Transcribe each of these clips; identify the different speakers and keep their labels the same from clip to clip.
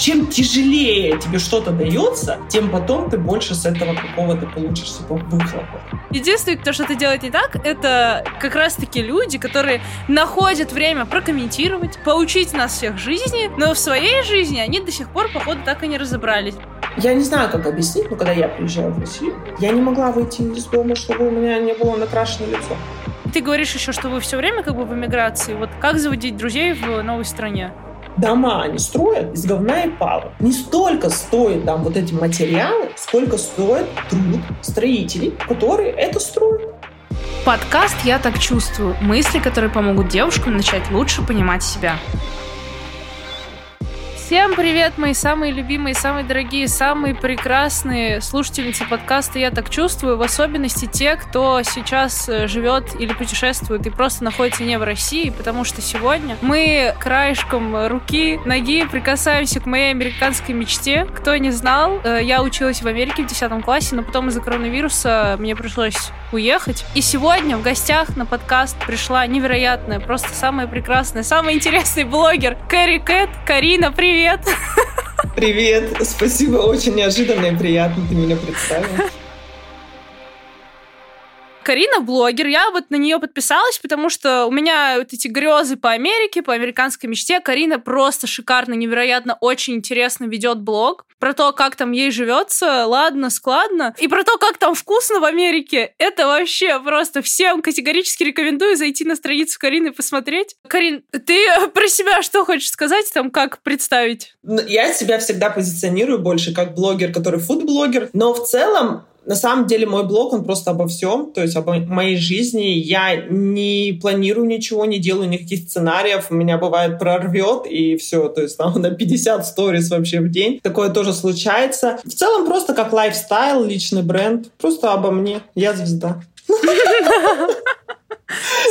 Speaker 1: чем тяжелее тебе что-то дается, тем потом ты больше с этого какого-то получишь типа выхлопа.
Speaker 2: Единственное, кто что-то делает не так, это как раз-таки люди, которые находят время прокомментировать, поучить нас всех жизни, но в своей жизни они до сих пор, походу, так и не разобрались.
Speaker 1: Я не знаю, как объяснить, но когда я приезжаю в Россию, я не могла выйти из дома, чтобы у меня не было накрашено лицо.
Speaker 2: Ты говоришь еще, что вы все время как бы в эмиграции. Вот как заводить друзей в новой стране?
Speaker 1: Дома они строят из говна и палок. Не столько стоит там вот эти материалы, сколько стоит труд строителей, которые это строят.
Speaker 2: Подкаст «Я так чувствую». Мысли, которые помогут девушкам начать лучше понимать себя. Всем привет, мои самые любимые, самые дорогие, самые прекрасные слушательницы подкаста «Я так чувствую», в особенности те, кто сейчас э, живет или путешествует и просто находится не в России, потому что сегодня мы краешком руки, ноги прикасаемся к моей американской мечте. Кто не знал, э, я училась в Америке в 10 классе, но потом из-за коронавируса мне пришлось уехать. И сегодня в гостях на подкаст пришла невероятная, просто самая прекрасная, самый интересный блогер Кэрри Кэт. Карина, привет! Привет!
Speaker 1: Привет! Спасибо, очень неожиданно и приятно ты меня представила.
Speaker 2: Карина блогер, я вот на нее подписалась, потому что у меня вот эти грезы по Америке, по американской мечте. Карина просто шикарно, невероятно, очень интересно ведет блог про то, как там ей живется, ладно, складно, и про то, как там вкусно в Америке. Это вообще просто всем категорически рекомендую зайти на страницу Карины посмотреть. Карин, ты про себя что хочешь сказать, там, как представить?
Speaker 1: Я себя всегда позиционирую больше как блогер, который фуд-блогер, но в целом на самом деле мой блог, он просто обо всем, то есть обо моей жизни. Я не планирую ничего, не делаю никаких сценариев. У меня бывает прорвет и все, то есть там на 50 сториз вообще в день. Такое тоже случается. В целом просто как лайфстайл, личный бренд. Просто обо мне. Я звезда.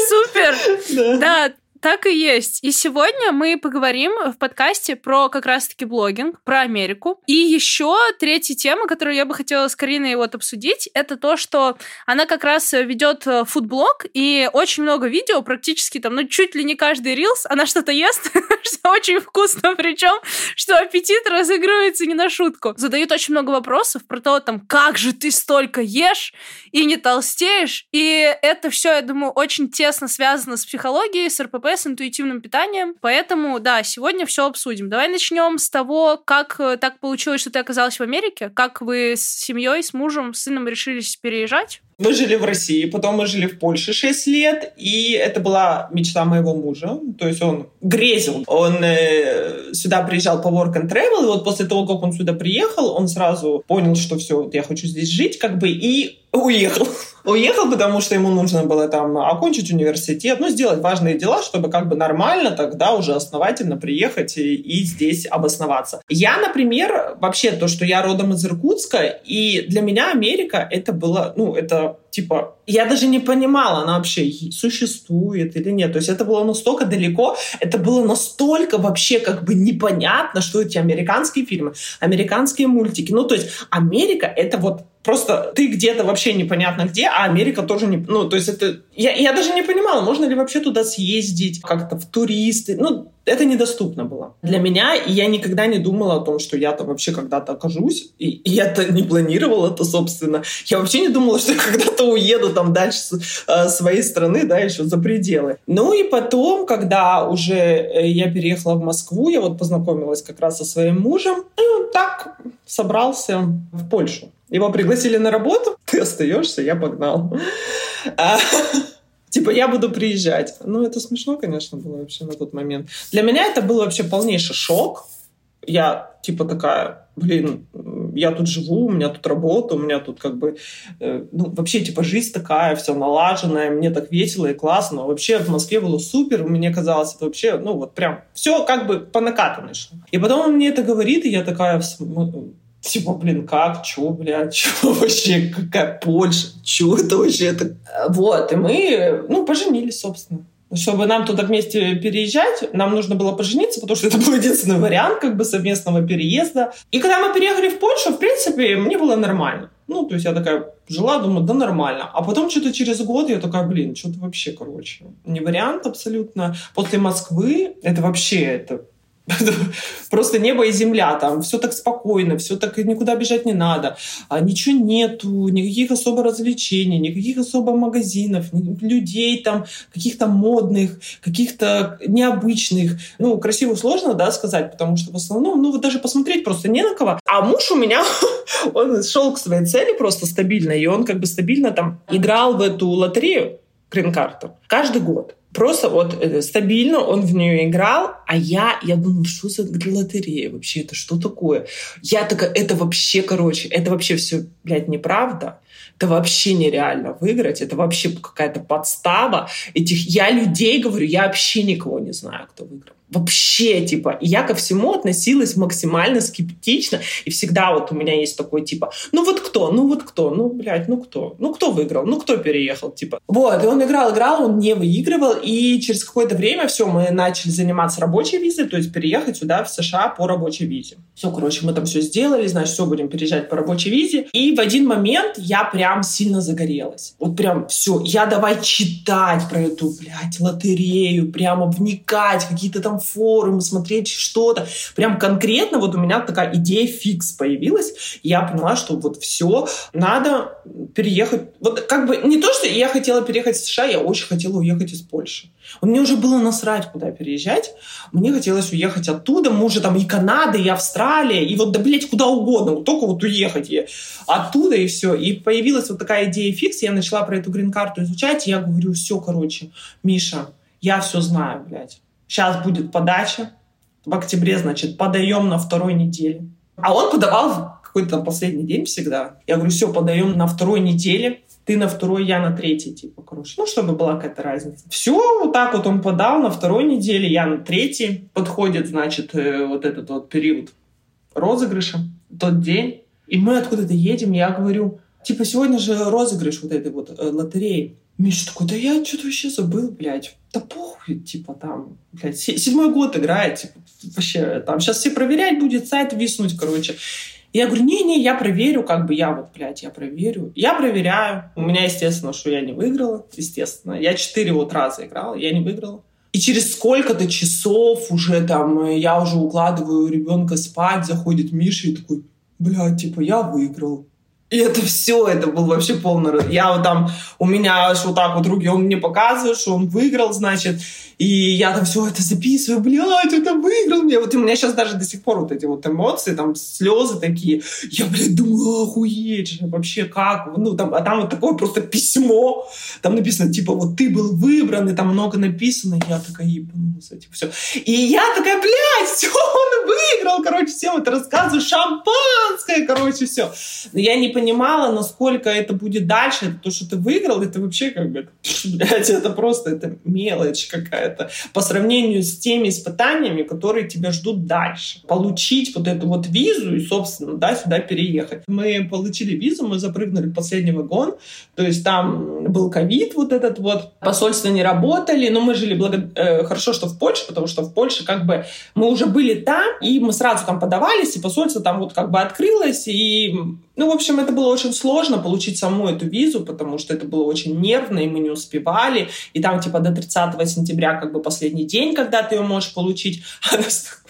Speaker 2: Супер! Да, так и есть. И сегодня мы поговорим в подкасте про как раз-таки блогинг, про Америку. И еще третья тема, которую я бы хотела с Кариной вот обсудить, это то, что она как раз ведет э, фудблог, и очень много видео, практически там, ну, чуть ли не каждый рилс, она что-то ест, что очень вкусно, причем, что аппетит разыгрывается не на шутку. Задают очень много вопросов про то, там, как же ты столько ешь и не толстеешь. И это все, я думаю, очень тесно связано с психологией, с РПП, с интуитивным питанием. Поэтому, да, сегодня все обсудим. Давай начнем с того, как э, так получилось, что ты оказалась в Америке, как вы с семьей, с мужем, с сыном решились переезжать.
Speaker 1: Мы жили в России, потом мы жили в Польше 6 лет, и это была мечта моего мужа. То есть он грезил. Он э, сюда приезжал по work and travel, и вот после того, как он сюда приехал, он сразу понял, что все, вот я хочу здесь жить, как бы, и уехал. Уехал, потому что ему нужно было там окончить университет, ну, сделать важные дела, чтобы как бы нормально тогда уже основательно приехать и, и здесь обосноваться. Я, например, вообще то, что я родом из Иркутска, и для меня Америка это было, ну, это типа, я даже не понимала, она вообще существует или нет. То есть это было настолько далеко, это было настолько вообще как бы непонятно, что эти американские фильмы, американские мультики. Ну, то есть Америка — это вот просто ты где-то вообще непонятно где, а Америка тоже не... Ну, то есть это... Я, я даже не понимала, можно ли вообще туда съездить как-то в туристы. Ну, это недоступно было для меня, и я никогда не думала о том, что я там вообще когда-то окажусь, и, и я-то не планировала это, собственно. Я вообще не думала, что я когда-то уеду там дальше э, своей страны, да, еще за пределы. Ну и потом, когда уже э, я переехала в Москву, я вот познакомилась как раз со своим мужем, и он так собрался в Польшу. Его пригласили на работу, ты остаешься, я погнал. А, Типа, я буду приезжать. Ну, это смешно, конечно, было вообще на тот момент. Для меня это был вообще полнейший шок. Я, типа, такая, блин, я тут живу, у меня тут работа, у меня тут как бы, э, ну, вообще, типа, жизнь такая, все налаженная, мне так весело и классно. Вообще в Москве было супер, мне казалось, это вообще, ну, вот прям все как бы по накатанной шло. И потом он мне это говорит, и я такая, Типа, блин, как, чё, блядь, чё вообще, какая Польша, чё это вообще? Это... Вот, и мы, ну, поженились, собственно. Чтобы нам туда вместе переезжать, нам нужно было пожениться, потому что это был единственный вариант как бы совместного переезда. И когда мы переехали в Польшу, в принципе, мне было нормально. Ну, то есть я такая жила, думаю, да нормально. А потом что-то через год я такая, блин, что-то вообще, короче, не вариант абсолютно. После Москвы это вообще, это Просто небо и земля, там все так спокойно, все так никуда бежать не надо, а ничего нету, никаких особо развлечений, никаких особо магазинов, людей там каких-то модных, каких-то необычных. Ну, красиво сложно, да, сказать, потому что в основном, ну, вот даже посмотреть просто не на кого. А муж у меня, он шел к своей цели просто стабильно, и он как бы стабильно там играл в эту лотерею, грин-карту, каждый год. Просто вот э, стабильно он в нее играл, а я, я думала, что за лотерея вообще, это что такое? Я такая, это вообще, короче, это вообще все, блядь, неправда. Это вообще нереально выиграть, это вообще какая-то подстава. Этих, я людей говорю, я вообще никого не знаю, кто выиграл вообще, типа, и я ко всему относилась максимально скептично, и всегда вот у меня есть такой, типа, ну вот кто, ну вот кто, ну, блядь, ну кто, ну кто выиграл, ну кто переехал, типа. Вот, и он играл, играл, он не выигрывал, и через какое-то время все, мы начали заниматься рабочей визой, то есть переехать сюда, в США, по рабочей визе. Все, короче, мы там все сделали, значит, все, будем переезжать по рабочей визе, и в один момент я прям сильно загорелась. Вот прям все, я давай читать про эту, блядь, лотерею, прямо вникать, какие-то там форумы, смотреть что-то. Прям конкретно вот у меня такая идея фикс появилась. я поняла, что вот все, надо переехать. Вот как бы не то, что я хотела переехать в США, я очень хотела уехать из Польши. Мне уже было насрать, куда переезжать. Мне хотелось уехать оттуда. Мы уже там и Канада, и Австралия, и вот, да, блядь, куда угодно. Вот только вот уехать и оттуда, и все. И появилась вот такая идея фикс. Я начала про эту грин-карту изучать. И я говорю, все, короче, Миша, я все знаю, блядь. Сейчас будет подача. В октябре, значит, подаем на второй неделе. А он подавал какой-то там последний день всегда. Я говорю, все, подаем на второй неделе. Ты на второй, я на третьей, типа, короче. Ну, чтобы была какая-то разница. Все, вот так вот он подал на второй неделе, я на третьей. Подходит, значит, э, вот этот вот период розыгрыша, тот день. И мы откуда-то едем, я говорю, типа, сегодня же розыгрыш вот этой вот э, лотереи. Миша такой, да я что-то вообще забыл, блядь. Да похуй, типа там, блядь, седьмой год играет, типа, вообще, там, сейчас все проверять будет, сайт виснуть, короче. Я говорю, не-не, я проверю, как бы я вот, блядь, я проверю. Я проверяю. У меня, естественно, что я не выиграла, естественно. Я четыре вот раза играла, я не выиграла. И через сколько-то часов уже там, я уже укладываю ребенка спать, заходит Миша и такой, блядь, типа, я выиграл. И это все, это был вообще полный... Я вот там, у меня аж вот так вот руки, он мне показывает, что он выиграл, значит, и я там все это записываю, блядь, это выиграл мне. Вот у меня сейчас даже до сих пор вот эти вот эмоции, там слезы такие. Я, блядь, думаю, охуеть вообще как? Ну, там, а там вот такое просто письмо, там написано, типа, вот ты был выбран, и там много написано. И я такая, ебанулась, типа, все. И я такая, блядь, все, он выиграл, короче, всем это рассказываю, шампанское, короче, все. Но я не понимала, насколько это будет дальше, то, что ты выиграл, это вообще как бы, блядь, это просто, это мелочь какая-то по сравнению с теми испытаниями, которые тебя ждут дальше. Получить вот эту вот визу и, собственно, да, сюда переехать. Мы получили визу, мы запрыгнули в последний вагон, то есть там был ковид вот этот вот, посольства не работали, но мы жили благо... э, хорошо, что в Польше, потому что в Польше как бы мы уже были там, и мы сразу там подавались, и посольство там вот как бы открылось, и ну, в общем, это было очень сложно получить саму эту визу, потому что это было очень нервно, и мы не успевали. И там, типа, до 30 сентября как бы последний день, когда ты ее можешь получить. А нас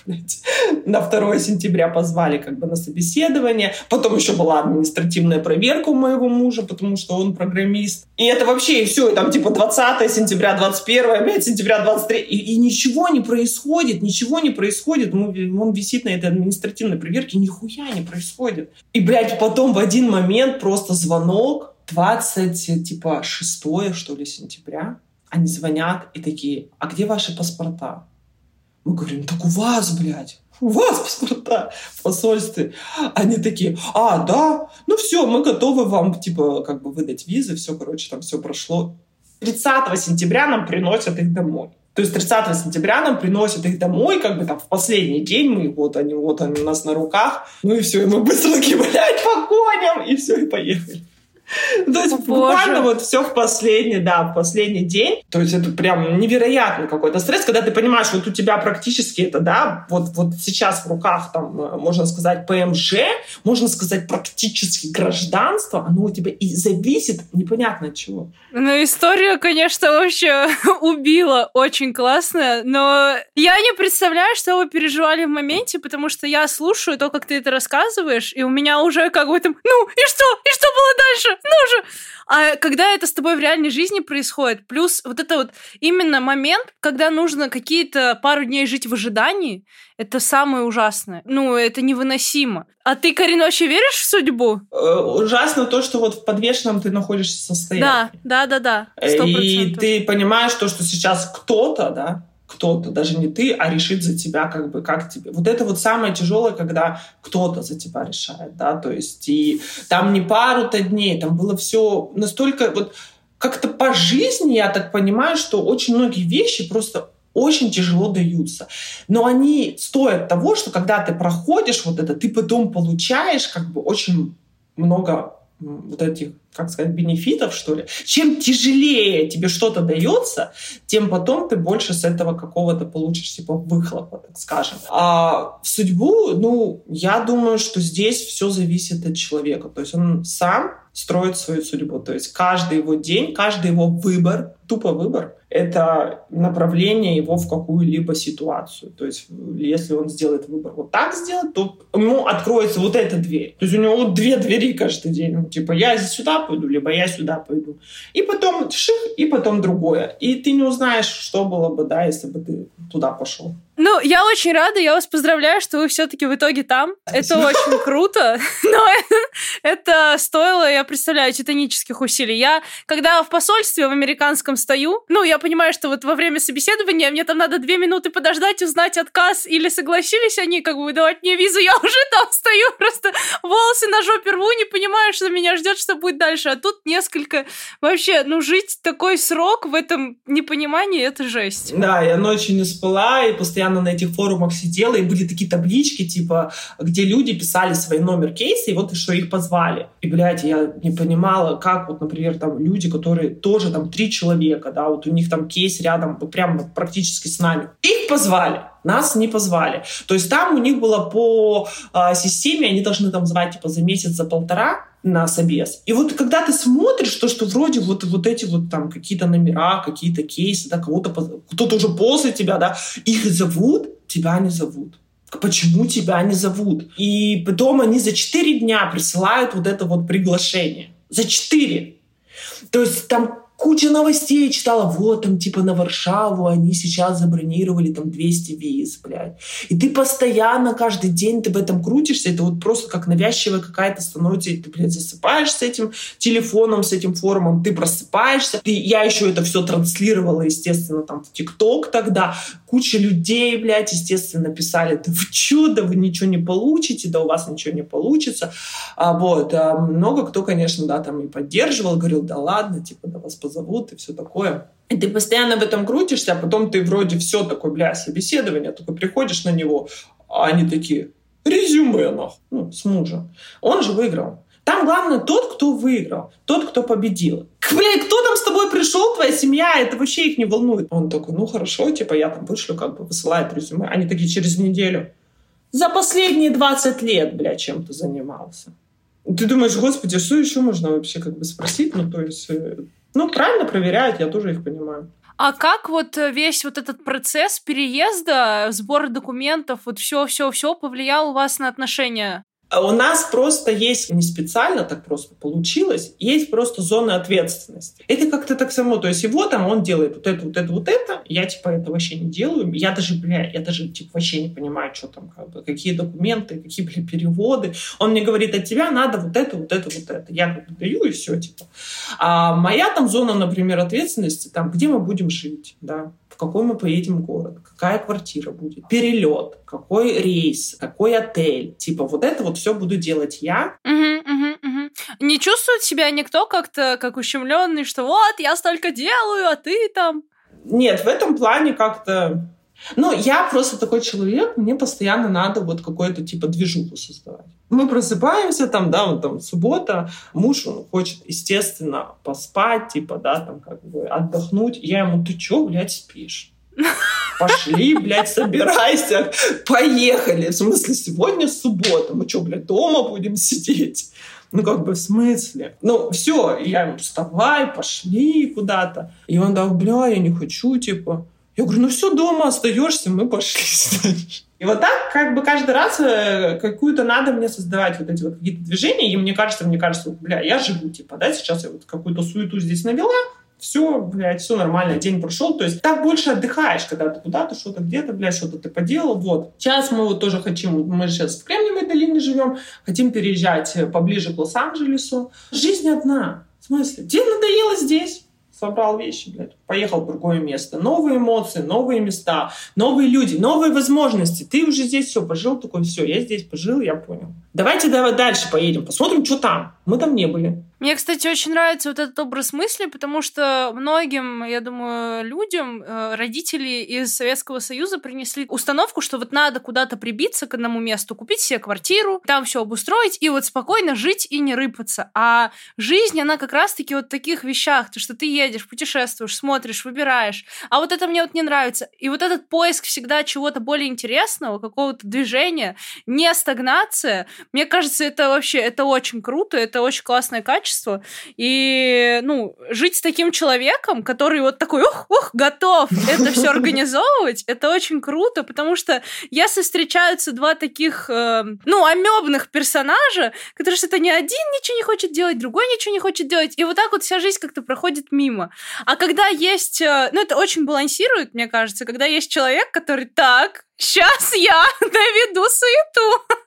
Speaker 1: на 2 сентября позвали как бы на собеседование. Потом еще была административная проверка у моего мужа, потому что он программист. И это вообще и все. И там типа 20 сентября, 21, 5 сентября, 23. И, и ничего не происходит, ничего не происходит. Он висит на этой административной проверке, нихуя не происходит. И, блядь, потом в один момент просто звонок, 20, типа, 6 что ли, сентября. Они звонят и такие, а где ваши паспорта? Мы говорим, так у вас, блядь, у вас паспорта в посольстве. Они такие, а, да, ну все, мы готовы вам, типа, как бы выдать визы, все, короче, там все прошло. 30 сентября нам приносят их домой. То есть 30 сентября нам приносят их домой, как бы там в последний день мы, вот они, вот они у нас на руках. Ну и все, и мы быстро такие, блядь, погоним, и все, и поехали. То есть буквально вот все в последний, да, в последний день. То есть это прям невероятный какой-то стресс, когда ты понимаешь, вот у тебя практически это, да, вот, вот сейчас в руках там, э, можно сказать, ПМЖ, можно сказать, практически гражданство, оно у тебя и зависит непонятно от чего.
Speaker 2: Ну, история, конечно, вообще убила очень классная, но я не представляю, что вы переживали в моменте, потому что я слушаю то, как ты это рассказываешь, и у меня уже как бы там, ну, и что? И что было дальше? Ну же! А когда это с тобой в реальной жизни происходит, плюс вот это вот именно момент, когда нужно какие-то пару дней жить в ожидании, это самое ужасное. Ну, это невыносимо. А ты, Карин, вообще веришь в судьбу?
Speaker 1: Э, ужасно то, что вот в подвешенном ты находишься состоянии.
Speaker 2: Да, да, да, да.
Speaker 1: 100%. И ты понимаешь то, что сейчас кто-то, да, кто-то, даже не ты, а решит за тебя, как бы, как тебе. Вот это вот самое тяжелое, когда кто-то за тебя решает, да, то есть и там не пару-то дней, там было все настолько вот как-то по жизни, я так понимаю, что очень многие вещи просто очень тяжело даются. Но они стоят того, что когда ты проходишь вот это, ты потом получаешь как бы очень много вот этих, как сказать, бенефитов, что ли. Чем тяжелее тебе что-то дается, тем потом ты больше с этого какого-то получишь, типа, выхлопа, так скажем. А в судьбу, ну, я думаю, что здесь все зависит от человека. То есть он сам строит свою судьбу. То есть каждый его день, каждый его выбор, тупо выбор, это направление его в какую-либо ситуацию. То есть если он сделает выбор вот так сделать, то ему откроется вот эта дверь. То есть у него вот две двери каждый день. Ну, типа я сюда пойду, либо я сюда пойду. И потом ших, и потом другое. И ты не узнаешь, что было бы, да, если бы ты туда пошел.
Speaker 2: Ну, я очень рада, я вас поздравляю, что вы все-таки в итоге там. Это очень круто, но это стоило, я представляю, титанических усилий. Я, когда в посольстве в американском стою, ну, я понимаю, что вот во время собеседования мне там надо две минуты подождать, узнать отказ или согласились они как бы выдавать мне визу, я уже там стою, просто волосы на жопе рву, не понимаю, что меня ждет, что будет дальше. А тут несколько... Вообще, ну, жить такой срок в этом непонимании, это жесть.
Speaker 1: Да, я ночью не спала и постоянно постоянно на этих форумах сидела, и были такие таблички, типа, где люди писали свой номер кейса, и вот что их позвали. И, блядь, я не понимала, как вот, например, там люди, которые тоже там три человека, да, вот у них там кейс рядом, вот прямо практически с нами. Их позвали нас не позвали. То есть там у них было по э, системе, они должны там звать типа за месяц, за полтора на собес. И вот когда ты смотришь то, что вроде вот, вот эти вот там какие-то номера, какие-то кейсы, да, кого-то, кто-то уже после тебя, да, их зовут, тебя не зовут. Почему тебя не зовут? И потом они за четыре дня присылают вот это вот приглашение. За четыре. То есть там куча новостей читала, вот там типа на Варшаву они сейчас забронировали там 200 виз, блядь. И ты постоянно, каждый день ты в этом крутишься, это вот просто как навязчивая какая-то становится, ты, блядь, засыпаешь с этим телефоном, с этим форумом, ты просыпаешься. Ты, я еще это все транслировала, естественно, там в ТикТок тогда. Куча людей, блядь, естественно, писали, да вы чё, да вы ничего не получите, да у вас ничего не получится. А, вот. А много кто, конечно, да, там и поддерживал, говорил, да ладно, типа, да вас позовут и все такое. И ты постоянно в этом крутишься, а потом ты вроде все такое, бля, собеседование, только приходишь на него, а они такие, резюме, нах, ну, с мужем. Он же выиграл. Там главное тот, кто выиграл, тот, кто победил. Блин, кто там с тобой пришел, твоя семья, это вообще их не волнует. Он такой, ну хорошо, типа я там вышлю, как бы высылает резюме. Они такие через неделю. За последние 20 лет, бля, чем ты занимался? Ты думаешь, господи, что еще можно вообще как бы спросить? Ну, то есть э, ну, правильно проверяют, я тоже их понимаю.
Speaker 2: А как вот э, весь вот этот процесс переезда, сбора документов, вот все-все-все повлиял у вас на отношения
Speaker 1: у нас просто есть, не специально так просто получилось, есть просто зоны ответственности. Это как-то так само, то есть его там, он делает вот это, вот это, вот это, я типа это вообще не делаю, я даже, бля, я даже типа вообще не понимаю, что там, как бы, какие документы, какие, бля, переводы. Он мне говорит, от тебя надо вот это, вот это, вот это. Я как бы даю и все, типа. А моя там зона, например, ответственности, там, где мы будем жить, да, какой мы поедем в город, какая квартира будет, перелет, какой рейс, какой отель. Типа вот это вот все буду делать я.
Speaker 2: Не чувствует себя никто как-то как ущемленный, что вот, я столько делаю, а ты там...
Speaker 1: Нет, в этом плане как-то Ну, я просто такой человек, мне постоянно надо вот какой-то типа движуху создавать. Мы просыпаемся, там, да, вот там суббота, муж, он хочет, естественно, поспать, типа, да, там, как бы отдохнуть. Я ему, ты чё, блядь, спишь? Пошли, блядь, собирайся, поехали. В смысле, сегодня суббота, мы что, блядь, дома будем сидеть? Ну, как бы, в смысле? Ну, все, я ему, вставай, пошли куда-то. И он так, бля, я не хочу, типа. Я говорю, ну все, дома остаешься, мы пошли. И вот так как бы каждый раз э, какую-то надо мне создавать вот эти вот какие-то движения, и мне кажется, мне кажется, бля, я живу, типа, да, сейчас я вот какую-то суету здесь навела, все, блядь, все нормально, день прошел. То есть так больше отдыхаешь, когда ты куда-то, что-то где-то, блядь, что-то ты поделал. Вот. Сейчас мы вот тоже хотим, мы сейчас в Кремниевой долине живем, хотим переезжать поближе к Лос-Анджелесу. Жизнь одна. В смысле? День надоело здесь собрал вещи, блядь, поехал в другое место. Новые эмоции, новые места, новые люди, новые возможности. Ты уже здесь все пожил, такой, все, я здесь пожил, я понял. Давайте давай дальше поедем, посмотрим, что там. Мы там не были.
Speaker 2: Мне, кстати, очень нравится вот этот образ мысли, потому что многим, я думаю, людям э, родители из Советского Союза принесли установку, что вот надо куда-то прибиться к одному месту, купить себе квартиру, там все обустроить и вот спокойно жить и не рыпаться. А жизнь, она как раз-таки вот в таких вещах, то, что ты едешь, путешествуешь, смотришь, выбираешь. А вот это мне вот не нравится. И вот этот поиск всегда чего-то более интересного, какого-то движения, не стагнация, мне кажется, это вообще, это очень круто, это очень классное качество, качество. И, ну, жить с таким человеком, который вот такой, ух, ух, готов это все организовывать, это очень круто, потому что если встречаются два таких, э, ну, амебных персонажа, которые что-то ни один ничего не хочет делать, другой ничего не хочет делать, и вот так вот вся жизнь как-то проходит мимо. А когда есть, э, ну, это очень балансирует, мне кажется, когда есть человек, который так, сейчас я наведу суету.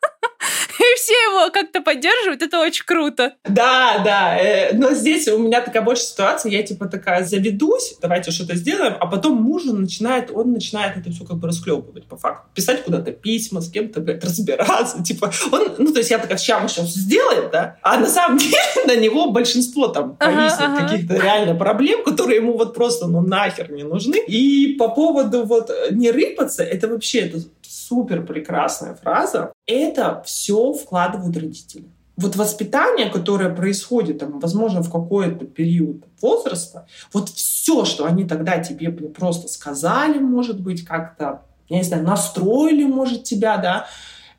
Speaker 2: И все его как-то поддерживают, это очень круто.
Speaker 1: Да, да, э, но здесь у меня такая больше ситуация, я типа такая заведусь, давайте что-то сделаем, а потом муж начинает, он начинает это все как бы расклепывать по факту, писать куда-то письма, с кем-то, блядь, разбираться, типа, он, ну, то есть я такая, сейчас мы сейчас сделаем, да, а на самом деле на него большинство там повиснет ага, ага. каких-то реально проблем, которые ему вот просто, ну, нахер не нужны. И по поводу вот не рыпаться, это вообще это супер прекрасная фраза. Это все вкладывают родители. Вот воспитание, которое происходит, там, возможно, в какой-то период возраста, вот все, что они тогда тебе просто сказали, может быть, как-то, я не знаю, настроили, может, тебя, да,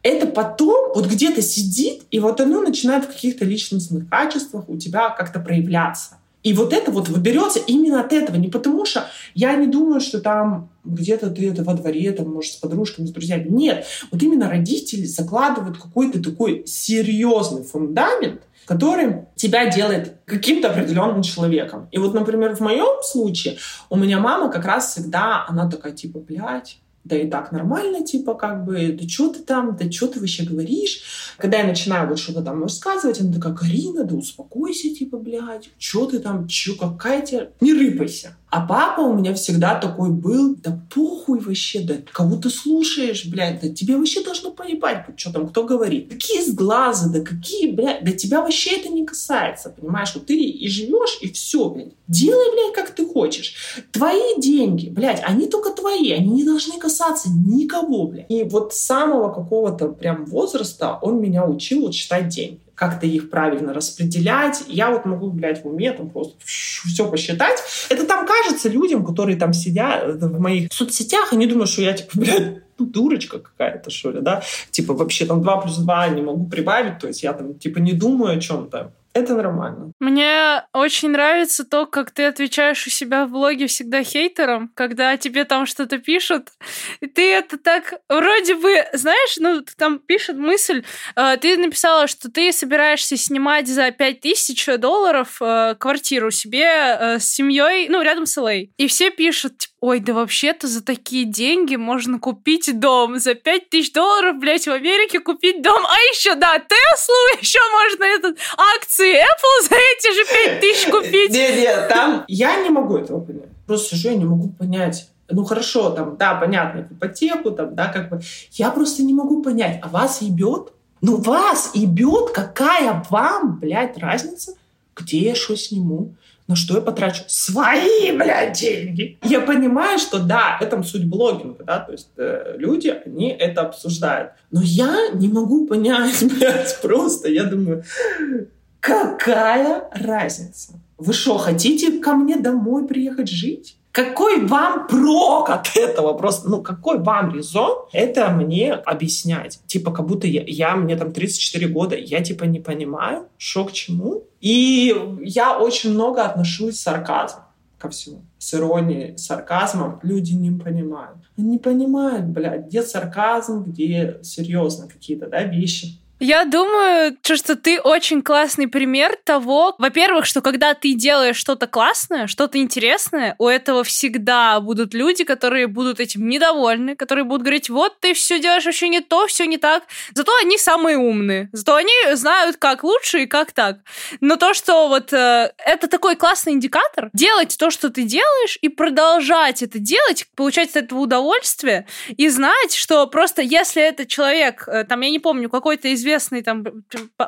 Speaker 1: это потом вот где-то сидит, и вот оно начинает в каких-то личностных качествах у тебя как-то проявляться. И вот это вот выберется именно от этого. Не потому что я не думаю, что там где-то ты это во дворе, там, может, с подружками, с друзьями. Нет. Вот именно родители закладывают какой-то такой серьезный фундамент, который тебя делает каким-то определенным человеком. И вот, например, в моем случае у меня мама как раз всегда, она такая, типа, блядь, да и так нормально, типа, как бы, да что ты там, да что ты вообще говоришь? Когда я начинаю вот что-то там рассказывать, она такая, Карина, да успокойся, типа, блядь, что ты там, что, какая тебе, не рыпайся. А папа у меня всегда такой был, да похуй вообще, да кого ты слушаешь, блядь, да тебе вообще должно поебать, что там, кто говорит. Какие сглазы, да какие, блядь, да тебя вообще это не касается, понимаешь, вот ты и живешь, и все, блядь. Делай, блядь, как ты хочешь. Твои деньги, блядь, они только твои, они не должны касаться никого, блядь. И вот с самого какого-то прям возраста он меня учил вот считать деньги как-то их правильно распределять. Я вот могу, блядь, в уме там просто все посчитать. Это там кажется людям, которые там сидят в моих соцсетях, они думают, что я, типа, блядь, ну, дурочка какая-то, что ли, да? Типа, вообще там 2 плюс 2 не могу прибавить, то есть я там, типа, не думаю о чем-то. Это нормально.
Speaker 2: Мне очень нравится то, как ты отвечаешь у себя в блоге всегда хейтерам, когда тебе там что-то пишут. И ты это так вроде бы, знаешь, ну, там пишет мысль, э, ты написала, что ты собираешься снимать за 5000 долларов э, квартиру себе э, с семьей, ну, рядом с Лей. И все пишут, типа, ой, да вообще-то за такие деньги можно купить дом. За 5000 долларов, блядь, в Америке купить дом. А еще, да, Теслу, еще можно этот акции Apple за эти же 5000 купить.
Speaker 1: Нет, нет, там я не могу этого понять. Просто сижу, я не могу понять. Ну хорошо, там, да, понятно, ипотеку, там, да, как бы. Я просто не могу понять, а вас ебет? Ну вас ебет, какая вам, блядь, разница, где я что сниму, На что я потрачу? Свои, блядь, деньги. Я понимаю, что да, это суть блогинга, да, то есть э, люди, они это обсуждают. Но я не могу понять, блядь, просто, я думаю, какая разница? Вы что, хотите ко мне домой приехать жить? Какой вам прок от этого? Просто, ну, какой вам резон это мне объяснять? Типа, как будто я, я мне там 34 года, я типа не понимаю, что к чему. И я очень много отношусь с сарказмом ко всему. С иронией, с сарказмом люди не понимают. Они не понимают, блядь, где сарказм, где серьезно какие-то, да, вещи.
Speaker 2: Я думаю, что ты очень классный пример того, во-первых, что когда ты делаешь что-то классное, что-то интересное, у этого всегда будут люди, которые будут этим недовольны, которые будут говорить, вот ты все делаешь вообще не то, все не так. Зато они самые умные, зато они знают, как лучше и как так. Но то, что вот э, это такой классный индикатор, делать то, что ты делаешь, и продолжать это делать, получать от этого удовольствие, и знать, что просто если этот человек, э, там, я не помню, какой-то известный известный там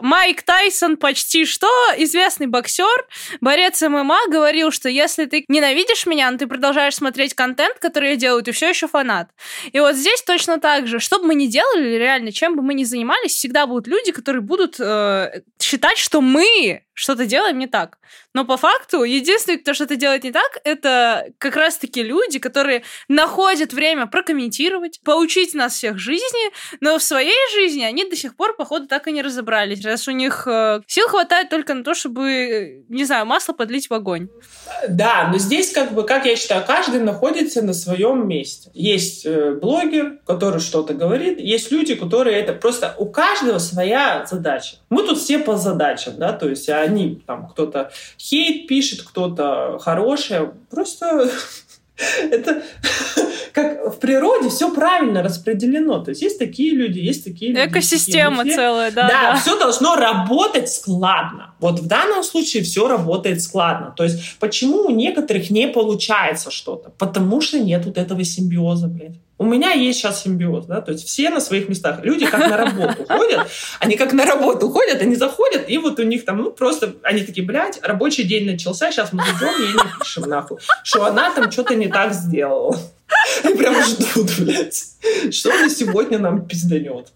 Speaker 2: Майк Тайсон почти что, известный боксер, борец ММА, говорил, что если ты ненавидишь меня, но ты продолжаешь смотреть контент, который я делаю, ты все еще фанат. И вот здесь точно так же. Что бы мы ни делали, реально, чем бы мы ни занимались, всегда будут люди, которые будут э, считать, что мы что-то делаем не так. Но по факту единственный, кто что-то делает не так, это как раз-таки люди, которые находят время прокомментировать, поучить нас всех жизни, но в своей жизни они до сих пор, походу, так и не разобрались, раз у них э, сил хватает только на то, чтобы, не знаю, масло подлить в огонь.
Speaker 1: Да, но здесь, как бы, как я считаю, каждый находится на своем месте. Есть э, блогер, который что-то говорит, есть люди, которые это просто... У каждого своя задача. Мы тут все по задачам, да, то есть а они, там, кто-то хейт пишет, кто-то хорошее. Просто это как в природе все правильно распределено. То есть есть такие люди, есть такие люди.
Speaker 2: Экосистема такие целая, да,
Speaker 1: да. Да, все должно работать складно. Вот в данном случае все работает складно. То есть почему у некоторых не получается что-то? Потому что нет вот этого симбиоза, блядь. У меня есть сейчас симбиоз, да, то есть все на своих местах. Люди как на работу ходят, они как на работу ходят, они заходят, и вот у них там, ну, просто, они такие, блядь, рабочий день начался, сейчас мы зайдем и не пишем нахуй, что она там что-то не так сделала. И прям ждут, блядь, что она сегодня нам пизданет.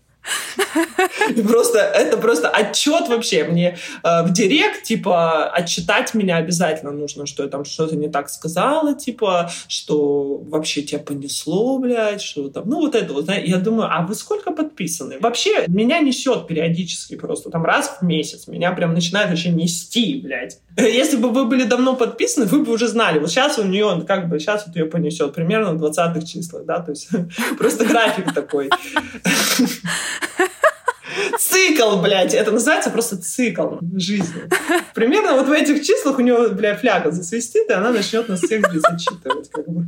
Speaker 1: Просто это просто отчет вообще мне э, в директ, типа, отчитать меня обязательно нужно, что я там что-то не так сказала, типа, что вообще тебя понесло, блядь, что там, ну вот это вот, я думаю, а вы сколько подписаны? Вообще меня несет периодически просто, там раз в месяц меня прям начинает вообще нести, блядь. Если бы вы были давно подписаны, вы бы уже знали. Вот сейчас у нее, как бы, сейчас вот ее понесет примерно в 20-х числах, да, то есть просто график такой. Цикл, блядь. Это называется просто цикл жизни. Примерно вот в этих числах у нее, бля, фляга засвистит, и она начнет нас всех здесь отчитывать. Как бы.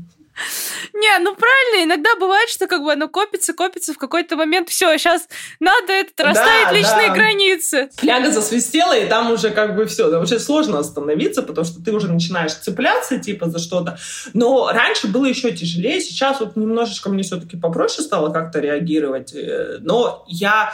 Speaker 2: Не, ну правильно, иногда бывает, что как бы оно копится, копится в какой-то момент, все, сейчас надо этот расставить да, личные да. границы.
Speaker 1: Фляга засвистела, и там уже как бы все, уже сложно остановиться, потому что ты уже начинаешь цепляться типа за что-то. Но раньше было еще тяжелее, сейчас вот немножечко мне все-таки попроще стало как-то реагировать, э, но я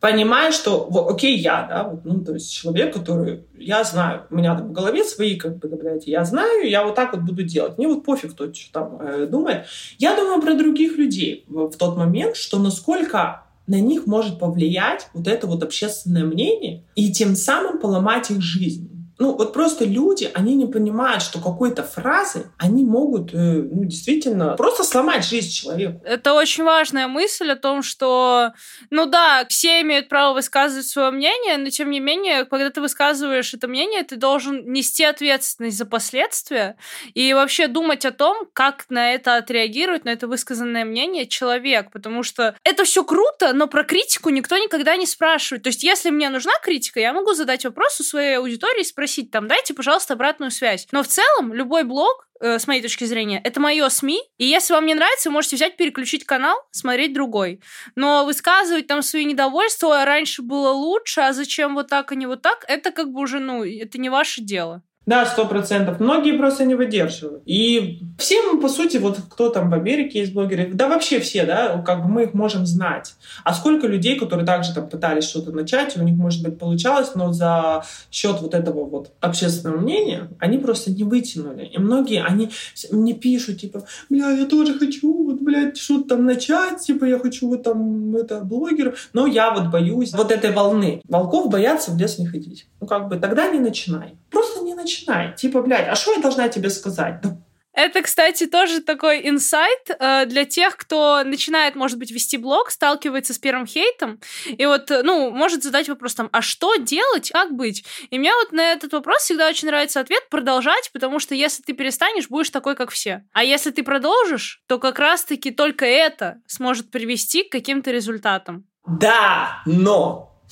Speaker 1: понимаю, что, вот, окей, я, да, вот, ну, то есть человек, который, я знаю, у меня там в голове свои, как бы, да, блядь, я знаю, я вот так вот буду делать. Мне вот пофиг, кто что там э, думает. Я думаю про других людей в, в тот момент, что насколько на них может повлиять вот это вот общественное мнение и тем самым поломать их жизнь ну, вот просто люди, они не понимают, что какой-то фразы они могут, э, ну, действительно, просто сломать жизнь человека.
Speaker 2: Это очень важная мысль о том, что, ну да, все имеют право высказывать свое мнение, но тем не менее, когда ты высказываешь это мнение, ты должен нести ответственность за последствия и вообще думать о том, как на это отреагирует, на это высказанное мнение человек, потому что это все круто, но про критику никто никогда не спрашивает. То есть, если мне нужна критика, я могу задать вопрос у своей аудитории и спросить, спросить там, дайте, пожалуйста, обратную связь. Но в целом любой блог, э, с моей точки зрения, это мое СМИ, и если вам не нравится, вы можете взять, переключить канал, смотреть другой. Но высказывать там свои недовольства, а раньше было лучше, а зачем вот так, а не вот так, это как бы уже, ну, это не ваше дело.
Speaker 1: Да, сто процентов. Многие просто не выдерживают. И все мы, по сути, вот кто там в Америке есть блогеры, да вообще все, да, как бы мы их можем знать. А сколько людей, которые также там пытались что-то начать, у них, может быть, получалось, но за счет вот этого вот общественного мнения они просто не вытянули. И многие, они мне пишут, типа, бля, я тоже хочу, вот, блядь, что-то там начать, типа, я хочу вот там, это, блогер, но я вот боюсь вот этой волны. Волков боятся в лес не ходить. Ну, как бы, тогда не начинай. Просто начинай. Типа, блядь, а что я должна тебе сказать? Да
Speaker 2: это, кстати, тоже такой инсайт э, для тех, кто начинает, может быть, вести блог, сталкивается с первым хейтом, и вот, ну, может задать вопрос там, а что делать, как быть? И мне вот на этот вопрос всегда очень нравится ответ продолжать, потому что если ты перестанешь, будешь такой, как все. А если ты продолжишь, то как раз-таки только это сможет привести к каким-то результатам.
Speaker 1: Да, но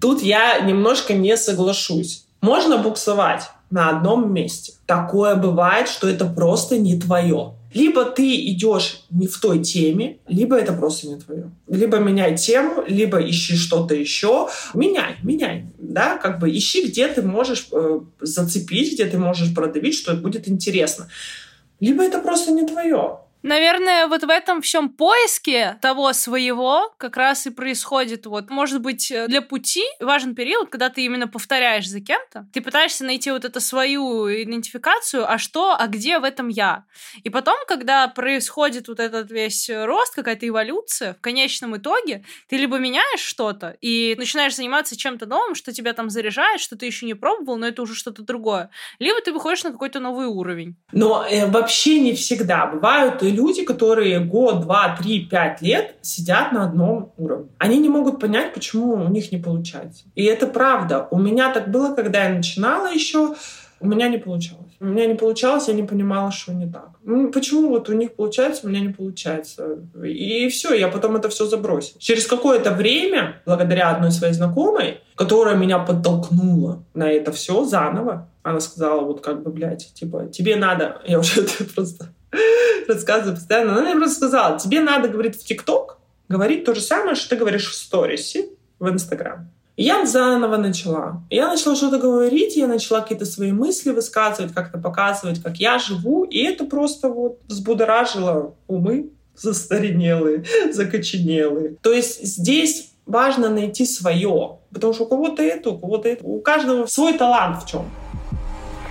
Speaker 1: тут я немножко не соглашусь. Можно буксовать на одном месте. Такое бывает, что это просто не твое. Либо ты идешь не в той теме, либо это просто не твое. Либо меняй тему, либо ищи что-то еще. Меняй, меняй. Да, как бы ищи, где ты можешь э, зацепить, где ты можешь продавить, что будет интересно. Либо это просто не твое.
Speaker 2: Наверное, вот в этом всем поиске того своего как раз и происходит вот, может быть, э, для пути важен период, когда ты именно повторяешь за кем-то, ты пытаешься найти вот эту свою идентификацию, а что, а где в этом я. И потом, когда происходит вот этот весь рост, какая-то эволюция, в конечном итоге ты либо меняешь что-то и начинаешь заниматься чем-то новым, что тебя там заряжает, что ты еще не пробовал, но это уже что-то другое, либо ты выходишь на какой-то новый уровень.
Speaker 1: Но э, вообще не всегда. Бывают люди, которые год, два, три, пять лет сидят на одном уровне. Они не могут понять, почему у них не получается. И это правда. У меня так было, когда я начинала еще, у меня не получалось. У меня не получалось, я не понимала, что не так. Почему вот у них получается, у меня не получается? И все, я потом это все забросила. Через какое-то время, благодаря одной своей знакомой, которая меня подтолкнула на это все заново, она сказала, вот как бы, блядь, типа, тебе надо, я уже это просто рассказываю постоянно. Она мне просто сказала, тебе надо, говорить в ТикТок говорить то же самое, что ты говоришь в сторисе в Инстаграм. Я заново начала. Я начала что-то говорить, я начала какие-то свои мысли высказывать, как-то показывать, как я живу, и это просто вот взбудоражило умы застаренелые, закоченелые. То есть здесь важно найти свое, потому что у кого-то это, у кого-то это, у каждого свой талант в чем.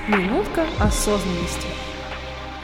Speaker 2: Минутка осознанности.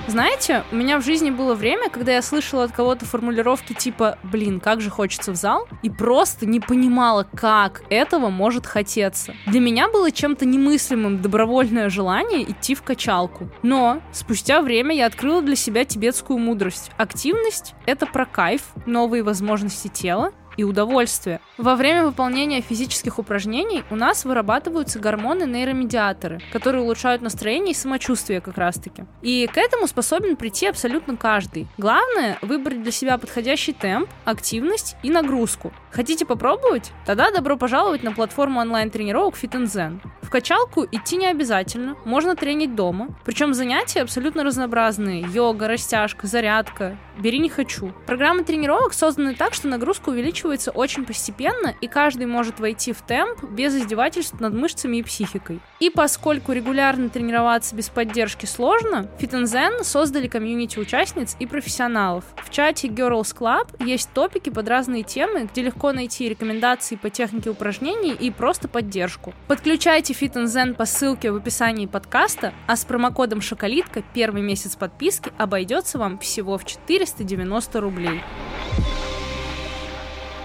Speaker 2: Знаете, у меня в жизни было время, когда я слышала от кого-то формулировки типа «блин, как же хочется в зал» и просто не понимала, как этого может хотеться. Для меня было чем-то немыслимым добровольное желание идти в качалку. Но спустя время я открыла для себя тибетскую мудрость. Активность — это про кайф, новые возможности тела и удовольствие. Во время выполнения физических упражнений у нас вырабатываются гормоны-нейромедиаторы, которые улучшают настроение и самочувствие как раз-таки. И к этому способен прийти абсолютно каждый. Главное — выбрать для себя подходящий темп, активность и нагрузку. Хотите попробовать? Тогда добро пожаловать на платформу онлайн-тренировок Fit Zen. В качалку идти не обязательно, можно тренить дома. Причем занятия абсолютно разнообразные. Йога, растяжка, зарядка. Бери не хочу. Программы тренировок созданы так, что нагрузка увеличивается очень постепенно, и каждый может войти в темп без издевательств над мышцами и психикой. И поскольку регулярно тренироваться без поддержки сложно, Fit Zen создали комьюнити участниц и профессионалов. В чате Girls Club есть топики под разные темы, где легко найти рекомендации по технике упражнений и просто поддержку. Подключайте Fit Zen по ссылке в описании подкаста, а с промокодом Шоколитка первый месяц подписки обойдется вам всего в 490 рублей.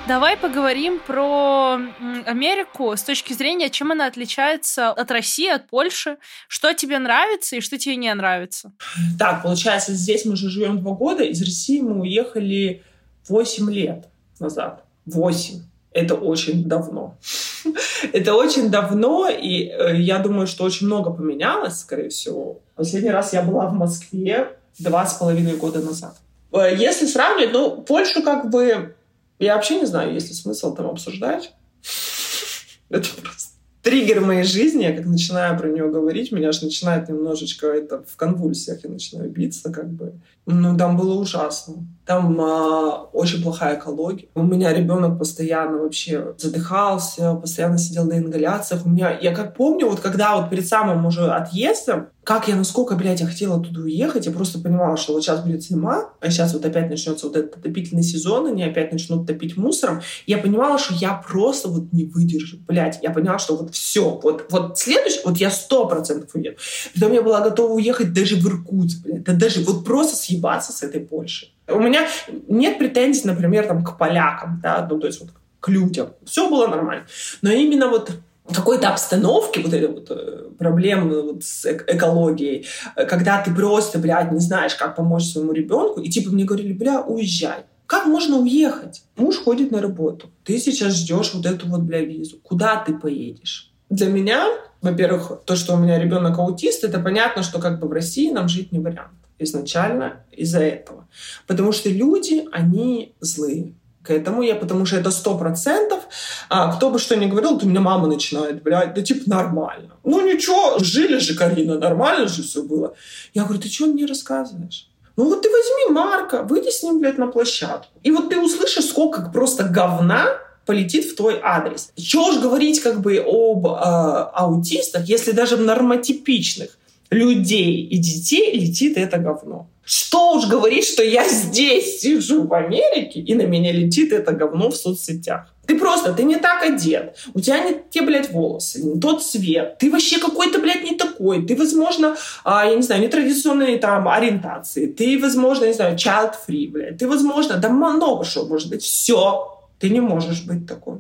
Speaker 2: Давай поговорим про Америку с точки зрения, чем она отличается от России, от Польши. Что тебе нравится и что тебе не нравится?
Speaker 1: Так, получается, здесь мы же живем два года. Из России мы уехали 8 лет назад. 8. Это очень давно. Это очень давно, и э, я думаю, что очень много поменялось, скорее всего. Последний раз я была в Москве два с половиной года назад. Э, если сравнивать, ну, Польшу как бы... Я вообще не знаю, есть ли смысл там обсуждать. Это просто триггер моей жизни. Я как начинаю про нее говорить, меня аж начинает немножечко это в конвульсиях, я начинаю биться как бы. Ну, там было ужасно там э, очень плохая экология. У меня ребенок постоянно вообще задыхался, постоянно сидел на ингаляциях. У меня, я как помню, вот когда вот перед самым уже отъездом, как я, насколько, блядь, я хотела туда уехать, я просто понимала, что вот сейчас будет зима, а сейчас вот опять начнется вот этот отопительный сезон, они опять начнут топить мусором. Я понимала, что я просто вот не выдержу, блядь. Я поняла, что вот все, вот, вот следующий, вот я сто процентов уеду. Потом я была готова уехать даже в Иркутск, блядь, да даже вот просто съебаться с этой Польши. У меня нет претензий, например, там, к полякам, да, ну, то есть вот к людям. Все было нормально. Но именно вот какой-то обстановке, вот этой вот э, проблемы вот с экологией, когда ты просто, блядь, не знаешь, как помочь своему ребенку, и типа мне говорили, бля, уезжай. Как можно уехать? Муж ходит на работу. Ты сейчас ждешь вот эту вот, бля, визу. Куда ты поедешь? Для меня, во-первых, то, что у меня ребенок аутист, это понятно, что как бы в России нам жить не вариант изначально из-за этого. Потому что люди, они злые к этому я, потому что это сто процентов. А, кто бы что ни говорил, то у меня мама начинает, блядь, да типа нормально. Ну ничего, жили же, Карина, нормально же все было. Я говорю, ты что мне рассказываешь? Ну вот ты возьми Марка, выйди с ним, блядь, на площадку. И вот ты услышишь, сколько просто говна полетит в твой адрес. Чего уж говорить как бы об э, аутистах, если даже в нормотипичных людей и детей летит это говно. Что уж говорить, что я здесь сижу в Америке, и на меня летит это говно в соцсетях. Ты просто, ты не так одет, у тебя не те, блядь, волосы, не тот цвет, ты вообще какой-то, блядь, не такой, ты, возможно, а, я не знаю, нетрадиционной там ориентации, ты, возможно, не знаю, child-free, блядь, ты, возможно, да много что может быть, все, ты не можешь быть такой.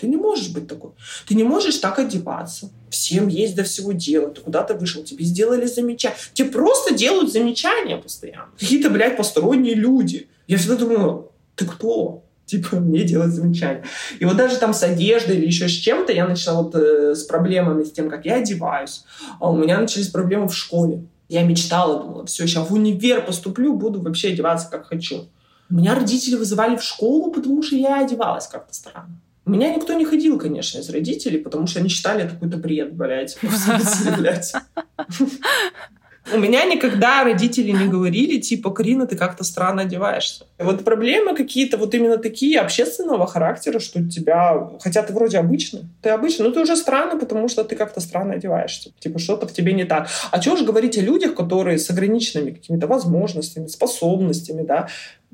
Speaker 1: Ты не можешь быть такой. Ты не можешь так одеваться. Всем есть до всего дела. Ты куда-то вышел, тебе сделали замечание. Тебе просто делают замечания постоянно. Какие-то, блядь, посторонние люди. Я всегда думаю, ты кто? Типа, мне делать замечания. И вот даже там с одеждой или еще с чем-то я начала вот э, с проблемами, с тем, как я одеваюсь. А у меня начались проблемы в школе. Я мечтала, думала, все, сейчас в универ поступлю, буду вообще одеваться как хочу. Меня родители вызывали в школу, потому что я одевалась как-то странно. Меня никто не ходил, конечно, из родителей, потому что они считали это какой-то бред, блядь. У меня никогда родители не говорили, типа, Карина, ты как-то странно одеваешься. Вот проблемы какие-то вот именно такие общественного характера, что тебя... Хотя ты вроде обычный. Ты обычный, но ты уже странно, потому что ты как-то странно одеваешься. Типа, что-то в тебе не так. А чего же говорить о людях, которые с ограниченными какими-то возможностями, способностями, да?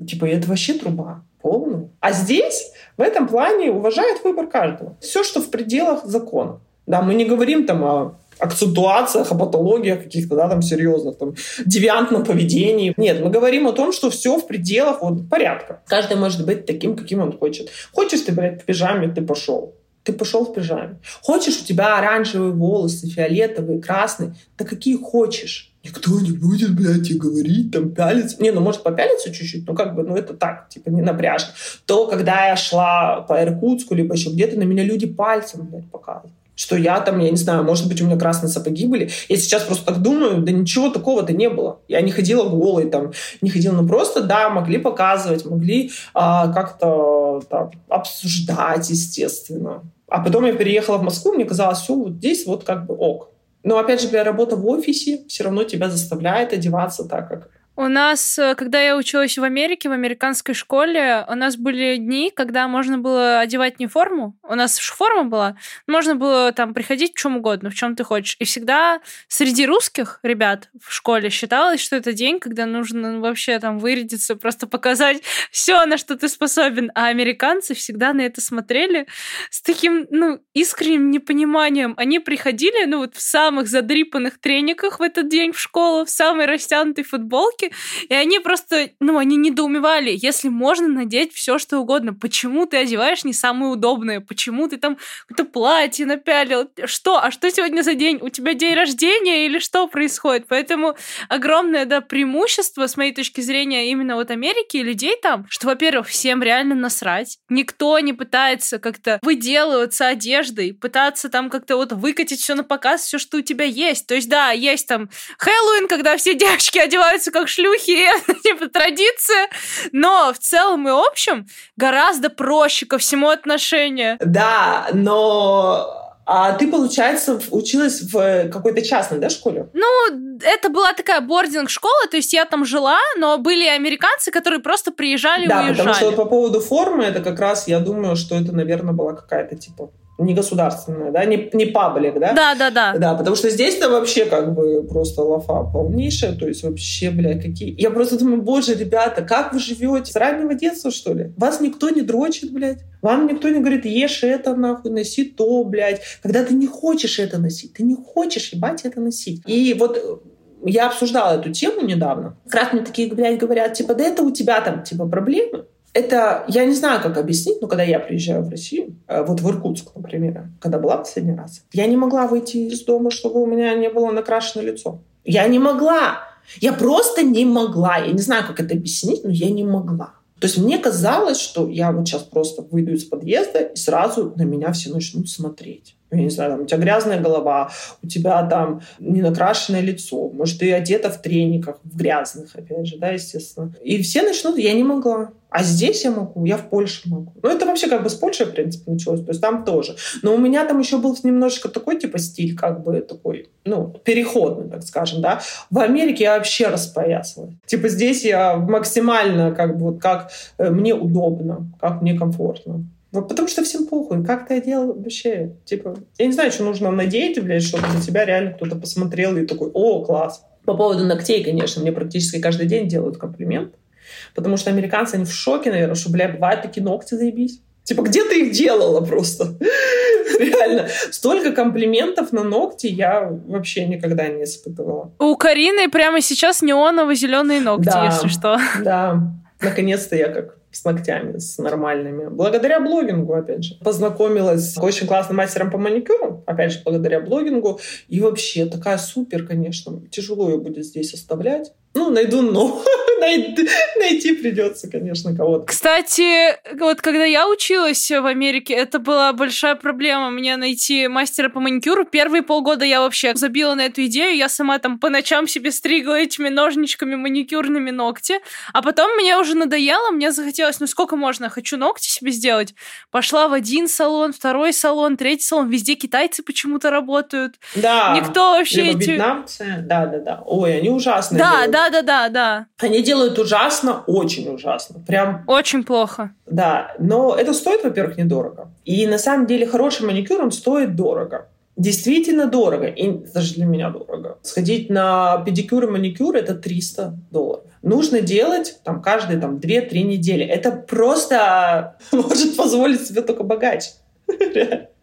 Speaker 1: Типа, это вообще труба полную. А здесь в этом плане уважают выбор каждого. Все, что в пределах закона. Да, мы не говорим там о акцентуациях, о патологиях каких-то, да, там, серьезных, там, девиантном поведении. Нет, мы говорим о том, что все в пределах вот порядка. Каждый может быть таким, каким он хочет. Хочешь ты, блядь, в пижаме, ты пошел. Ты пошел в пижаме. Хочешь, у тебя оранжевые волосы, фиолетовые, красные, да какие хочешь. Никто не будет, блядь, тебе говорить, там, пялиться. Не, ну, может, попялиться чуть-чуть, но как бы, ну, это так, типа, не напряжно. То, когда я шла по Иркутску, либо еще где-то, на меня люди пальцем, блядь, показывают что я там, я не знаю, может быть, у меня красные сапоги были. Я сейчас просто так думаю, да ничего такого-то не было. Я не ходила голой, там, не ходила, ну просто, да, могли показывать, могли а, как-то там, обсуждать, естественно. А потом я переехала в Москву, мне казалось, все, вот здесь вот как бы ок. Но опять же, для работы в офисе все равно тебя заставляет одеваться так, как
Speaker 2: у нас, э, когда я училась в Америке, в американской школе, у нас были дни, когда можно было одевать не форму. У нас форма была. Можно было там приходить в чем угодно, в чем ты хочешь. И всегда среди русских ребят в школе считалось, что это день, когда нужно вообще там вырядиться, просто показать все, на что ты способен. А американцы всегда на это смотрели с таким, ну, искренним непониманием. Они приходили, ну, вот в самых задрипанных трениках в этот день в школу, в самой растянутой футболке, и они просто, ну, они недоумевали, если можно надеть все, что угодно, почему ты одеваешь не самое удобное, почему ты там какое-то платье напялил, что, а что сегодня за день, у тебя день рождения или что происходит? Поэтому огромное, да, преимущество, с моей точки зрения, именно вот Америки и людей там, что, во-первых, всем реально насрать, никто не пытается как-то выделываться одеждой, пытаться там как-то вот выкатить все на показ, все, что у тебя есть. То есть, да, есть там Хэллоуин, когда все девочки одеваются как шлюхи, типа традиция, но в целом и общем гораздо проще ко всему отношение.
Speaker 1: Да, но А ты, получается, училась в какой-то частной, да, школе?
Speaker 2: Ну, это была такая бординг-школа, то есть я там жила, но были американцы, которые просто приезжали
Speaker 1: да,
Speaker 2: и уезжали.
Speaker 1: Да, потому что вот по поводу формы, это как раз, я думаю, что это, наверное, была какая-то, типа, не государственная, да, не, не паблик, да?
Speaker 2: Да, да, да.
Speaker 1: Да, потому что здесь-то вообще как бы просто лафа полнейшая, то есть вообще, бля, какие... Я просто думаю, боже, ребята, как вы живете? С раннего детства, что ли? Вас никто не дрочит, блядь? Вам никто не говорит, ешь это, нахуй, носи то, блядь. Когда ты не хочешь это носить, ты не хочешь, ебать, это носить. И вот я обсуждала эту тему недавно. Как раз мне такие, блядь, говорят, типа, да это у тебя там, типа, проблемы это, я не знаю, как объяснить, но когда я приезжаю в Россию, э, вот в Иркутск, например, когда была последний раз, я не могла выйти из дома, чтобы у меня не было накрашено лицо. Я не могла. Я просто не могла. Я не знаю, как это объяснить, но я не могла. То есть мне казалось, что я вот сейчас просто выйду из подъезда, и сразу на меня все начнут смотреть. Я не знаю, там, у тебя грязная голова, у тебя там ненакрашенное лицо, может, ты одета в трениках, в грязных, опять же, да, естественно. И все начнут, я не могла. А здесь я могу, я в Польше могу. Ну, это вообще как бы с Польши, в принципе, началось, то есть там тоже. Но у меня там еще был немножечко такой, типа, стиль, как бы такой, ну, переходный, так скажем, да. В Америке я вообще распоясалась. Типа здесь я максимально, как бы, вот как э, мне удобно, как мне комфортно. Вот потому что всем похуй. Как ты одел вообще? Типа, я не знаю, что нужно надеть, блядь, чтобы на тебя реально кто-то посмотрел и такой, о, класс. По поводу ногтей, конечно, мне практически каждый день делают комплимент. Потому что американцы, они в шоке, наверное, что, бля, бывают такие ногти заебись. Типа, где ты их делала просто? Реально. Столько комплиментов на ногти я вообще никогда не испытывала.
Speaker 2: У Карины прямо сейчас неоново-зеленые ногти, да, если что.
Speaker 1: Да. Наконец-то я как с ногтями, с нормальными. Благодаря блогингу, опять же. Познакомилась с очень классным мастером по маникюру, опять же, благодаря блогингу. И вообще такая супер, конечно. Тяжело ее будет здесь оставлять. Ну, найду, но найти придется, конечно, кого-то.
Speaker 2: Кстати, вот когда я училась в Америке, это была большая проблема мне найти мастера по маникюру. Первые полгода я вообще забила на эту идею. Я сама там по ночам себе стригла этими ножничками маникюрными ногти. А потом мне уже надоело, мне захотелось, ну сколько можно, хочу ногти себе сделать. Пошла в один салон, второй салон, третий салон. Везде китайцы почему-то работают.
Speaker 1: Да.
Speaker 2: Никто вообще...
Speaker 1: Либо эти... вьетнамцы. Да, да, да. Ой, они ужасные.
Speaker 2: Да, да, да, да, да.
Speaker 1: Они делают ужасно, очень ужасно. Прям...
Speaker 2: Очень плохо.
Speaker 1: Да, но это стоит, во-первых, недорого. И на самом деле хороший маникюр, он стоит дорого. Действительно дорого. И даже для меня дорого. Сходить на педикюр и маникюр — это 300 долларов. Нужно делать там каждые там, 2-3 недели. Это просто может позволить себе только богач.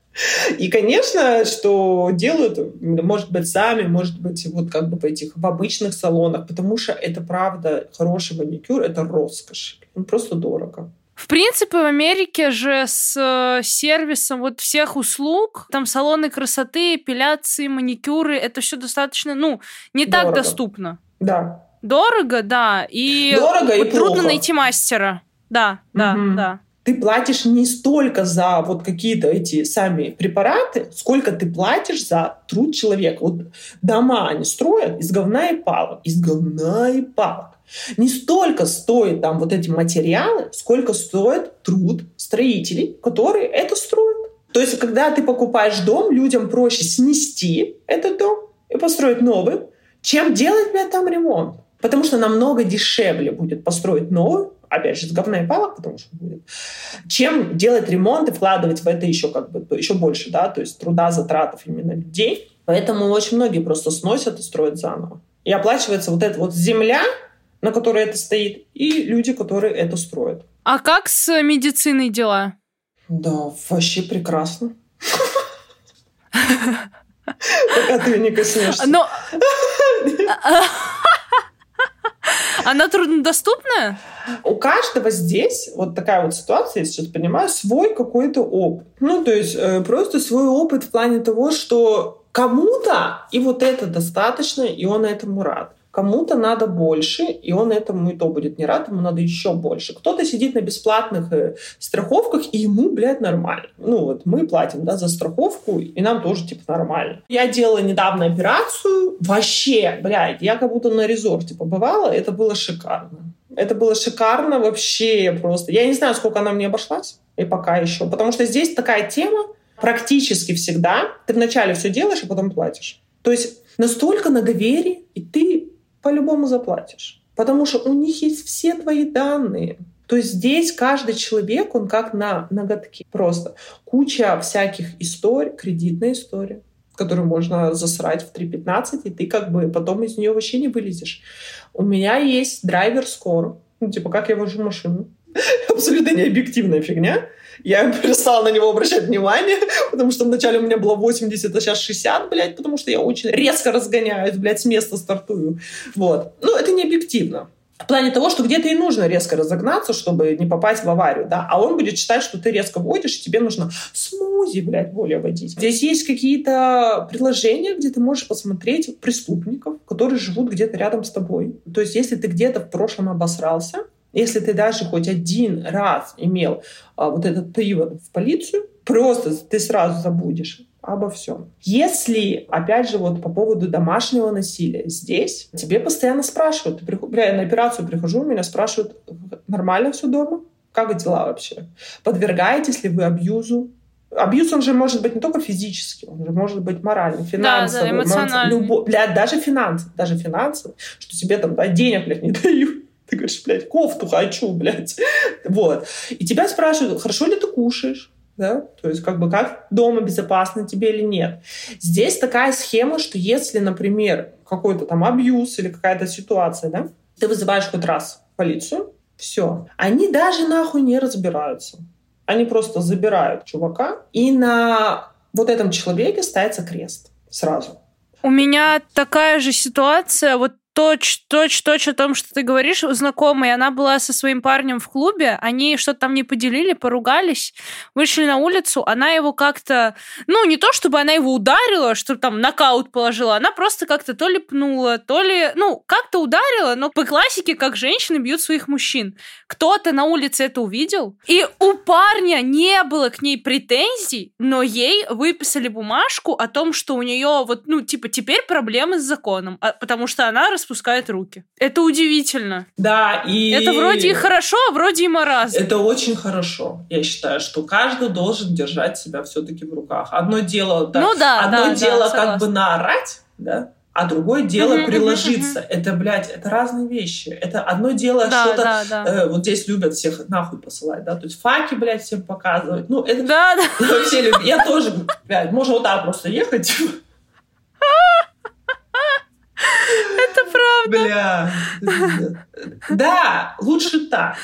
Speaker 1: И, конечно, что делают, может быть, сами, может быть, вот как бы в этих в обычных салонах, потому что это правда хороший маникюр, это роскошь. Он просто дорого.
Speaker 2: В принципе, в Америке же с э, сервисом вот всех услуг, там салоны красоты, эпиляции, маникюры, это все достаточно, ну, не дорого. так доступно.
Speaker 1: Да.
Speaker 2: Дорого, да. И
Speaker 1: Дорого и
Speaker 2: трудно
Speaker 1: плохо.
Speaker 2: найти мастера. Да, да, угу. да
Speaker 1: ты платишь не столько за вот какие-то эти сами препараты, сколько ты платишь за труд человека. Вот дома они строят из говна и палок, из говна и палок. Не столько стоит там вот эти материалы, сколько стоит труд строителей, которые это строят. То есть, когда ты покупаешь дом, людям проще снести этот дом и построить новый, чем делать блядь, там ремонт. Потому что намного дешевле будет построить новый, опять же, с говна и палок, потому что будет, чем делать ремонт и вкладывать в это еще как бы еще больше, да, то есть труда, затратов именно людей. Поэтому очень многие просто сносят и строят заново. И оплачивается вот эта вот земля, на которой это стоит, и люди, которые это строят.
Speaker 2: А как с медициной дела?
Speaker 1: Да, вообще прекрасно. Пока ты не коснешься.
Speaker 2: Но... Она труднодоступная?
Speaker 1: У каждого здесь вот такая вот ситуация, я сейчас понимаю, свой какой-то опыт. Ну, то есть э, просто свой опыт в плане того, что кому-то и вот это достаточно, и он этому рад. Кому-то надо больше, и он этому и то будет не рад, ему надо еще больше. Кто-то сидит на бесплатных э, страховках, и ему, блядь, нормально. Ну вот мы платим, да, за страховку, и нам тоже, типа, нормально. Я делала недавно операцию, вообще, блядь, я как будто на резорте побывала, это было шикарно. Это было шикарно вообще просто. Я не знаю, сколько она мне обошлась, и пока еще. Потому что здесь такая тема, Практически всегда ты вначале все делаешь, а потом платишь. То есть настолько на доверии, и ты по-любому заплатишь. Потому что у них есть все твои данные. То есть здесь каждый человек, он как на ноготке. Просто куча всяких историй, кредитная история, которую можно засрать в 3.15, и ты как бы потом из нее вообще не вылезешь. У меня есть драйвер скоро. Ну, типа, как я вожу машину. Абсолютно необъективная фигня. Я перестала на него обращать внимание, потому что вначале у меня было 80, а сейчас 60, блядь, потому что я очень резко разгоняюсь, блядь, с места стартую. Вот. Ну, это не объективно. В плане того, что где-то и нужно резко разогнаться, чтобы не попасть в аварию, да, а он будет считать, что ты резко водишь, и тебе нужно смузи, блядь, более водить. Здесь есть какие-то приложения, где ты можешь посмотреть преступников, которые живут где-то рядом с тобой. То есть, если ты где-то в прошлом обосрался, если ты даже хоть один раз имел а, вот этот привод в полицию, просто ты сразу забудешь обо всем. Если, опять же, вот по поводу домашнего насилия, здесь тебе постоянно спрашивают, ты приход... я на операцию прихожу, меня спрашивают, нормально все дома? Как дела вообще? Подвергаетесь ли вы абьюзу? Абьюз, он же может быть не только физический, он же может быть моральный, финансовый,
Speaker 2: да, да, эмоциональный.
Speaker 1: Любо... Блядь, даже финансовый, даже финансовый, что тебе там да, денег, блядь, не дают. Ты говоришь, блядь, кофту хочу, блядь. Вот. И тебя спрашивают, хорошо ли ты кушаешь? да, то есть как бы как дома безопасно тебе или нет. Здесь такая схема, что если, например, какой-то там абьюз или какая-то ситуация, да, ты вызываешь хоть раз полицию, все, они даже нахуй не разбираются. Они просто забирают чувака, и на вот этом человеке ставится крест сразу.
Speaker 2: У меня такая же ситуация. Вот точь, точь, точь о том, что ты говоришь, у знакомой. Она была со своим парнем в клубе, они что-то там не поделили, поругались, вышли на улицу, она его как-то, ну, не то чтобы она его ударила, что там нокаут положила, она просто как-то то ли пнула, то ли, ну, как-то ударила, но по классике, как женщины бьют своих мужчин. Кто-то на улице это увидел, и у парня не было к ней претензий, но ей выписали бумажку о том, что у нее вот, ну, типа, теперь проблемы с законом, а, потому что она распускает руки. Это удивительно.
Speaker 1: Да, и...
Speaker 2: Это вроде и хорошо, а вроде и маразм.
Speaker 1: Это очень хорошо. Я считаю, что каждый должен держать себя все-таки в руках. Одно дело, да,
Speaker 2: ну, да,
Speaker 1: одно
Speaker 2: да,
Speaker 1: дело
Speaker 2: да,
Speaker 1: как
Speaker 2: согласна.
Speaker 1: бы наорать, да, а другое дело uh-huh, приложиться. Uh-huh. Это, блядь, это разные вещи. Это одно дело
Speaker 2: да,
Speaker 1: что-то...
Speaker 2: Да, да.
Speaker 1: Э, вот здесь любят всех нахуй посылать, да, то есть факи, блядь, всем показывать. Ну, это...
Speaker 2: Да, да.
Speaker 1: Все любят. Я тоже, блядь, можно вот так просто ехать.
Speaker 2: Это правда.
Speaker 1: Бля. Да, лучше так.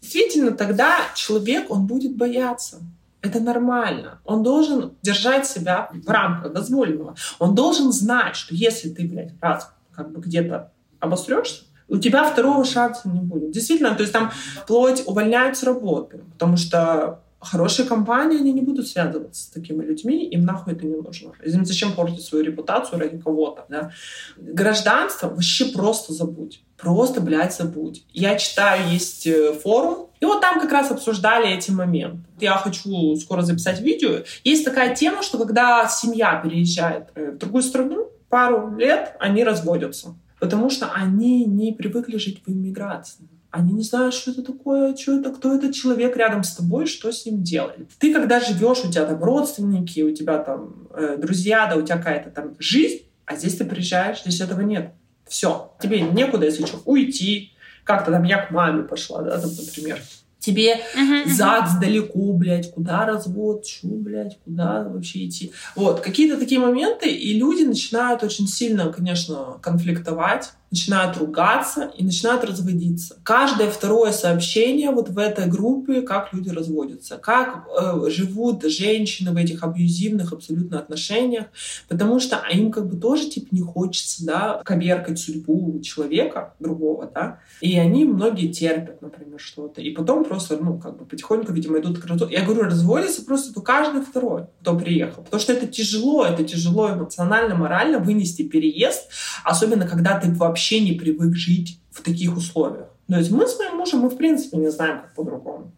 Speaker 1: Действительно, тогда человек, он будет бояться. Это нормально. Он должен держать себя в рамках дозволенного. Он должен знать, что если ты, блядь, раз как бы где-то обосрешься, у тебя второго шанса не будет. Действительно, то есть там вплоть увольняют с работы, потому что хорошие компании, они не будут связываться с такими людьми, им нахуй это не нужно. Им зачем портить свою репутацию ради кого-то, да? Гражданство вообще просто забудь. Просто, блядь, забудь. Я читаю, есть э, форум, и вот там как раз обсуждали эти моменты. Я хочу скоро записать видео. Есть такая тема, что когда семья переезжает э, в другую страну, пару лет они разводятся, потому что они не привыкли жить в иммиграции. Они не знают, что это такое, что это, кто этот человек рядом с тобой, что с ним делать. Ты когда живешь, у тебя там родственники, у тебя там э, друзья, да, у тебя какая-то там жизнь, а здесь ты приезжаешь, здесь этого нет. Все. Тебе некуда, если что, уйти. Как-то там я к маме пошла, да, там, например. Тебе
Speaker 2: Мгм, мгм.
Speaker 1: ЗАГС далеко, блядь, куда развод, чё, блядь, куда вообще идти. Вот, какие-то такие моменты, и люди начинают очень сильно, конечно, конфликтовать, начинают ругаться и начинают разводиться. Каждое второе сообщение вот в этой группе, как люди разводятся, как э, живут женщины в этих абьюзивных абсолютно отношениях, потому что им как бы тоже типа не хочется, да, коверкать судьбу человека другого, да, и они многие терпят, например, что-то, и потом просто, ну, как бы потихоньку, видимо, идут к разводу. Я говорю, разводится просто то каждый второй, кто приехал, потому что это тяжело, это тяжело эмоционально, морально вынести переезд, особенно когда ты вообще не привык жить в таких условиях. То есть мы с моим мужем, мы в принципе не знаем, как по-другому.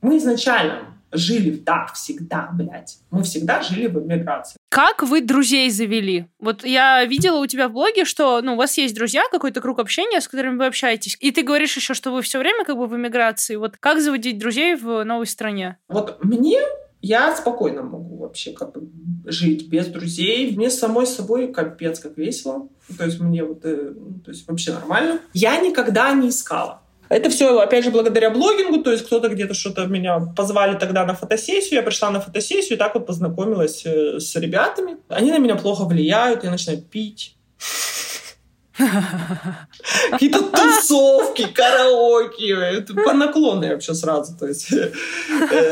Speaker 1: Мы изначально жили так всегда, блядь. Мы всегда жили в эмиграции.
Speaker 2: Как вы друзей завели? Вот я видела у тебя в блоге, что ну, у вас есть друзья, какой-то круг общения, с которыми вы общаетесь. И ты говоришь еще, что вы все время как бы в эмиграции. Вот как заводить друзей в новой стране?
Speaker 1: Вот мне я спокойно могу вообще как бы жить без друзей. Мне самой собой капец как весело. То есть мне вот, э, ну, то есть вообще нормально. Я никогда не искала. Это все, опять же, благодаря блогингу, то есть кто-то где-то что-то меня позвали тогда на фотосессию, я пришла на фотосессию и так вот познакомилась э, с ребятами. Они на меня плохо влияют, я начинаю пить. Какие-то тусовки, караоке, это по наклону вообще сразу. То есть э,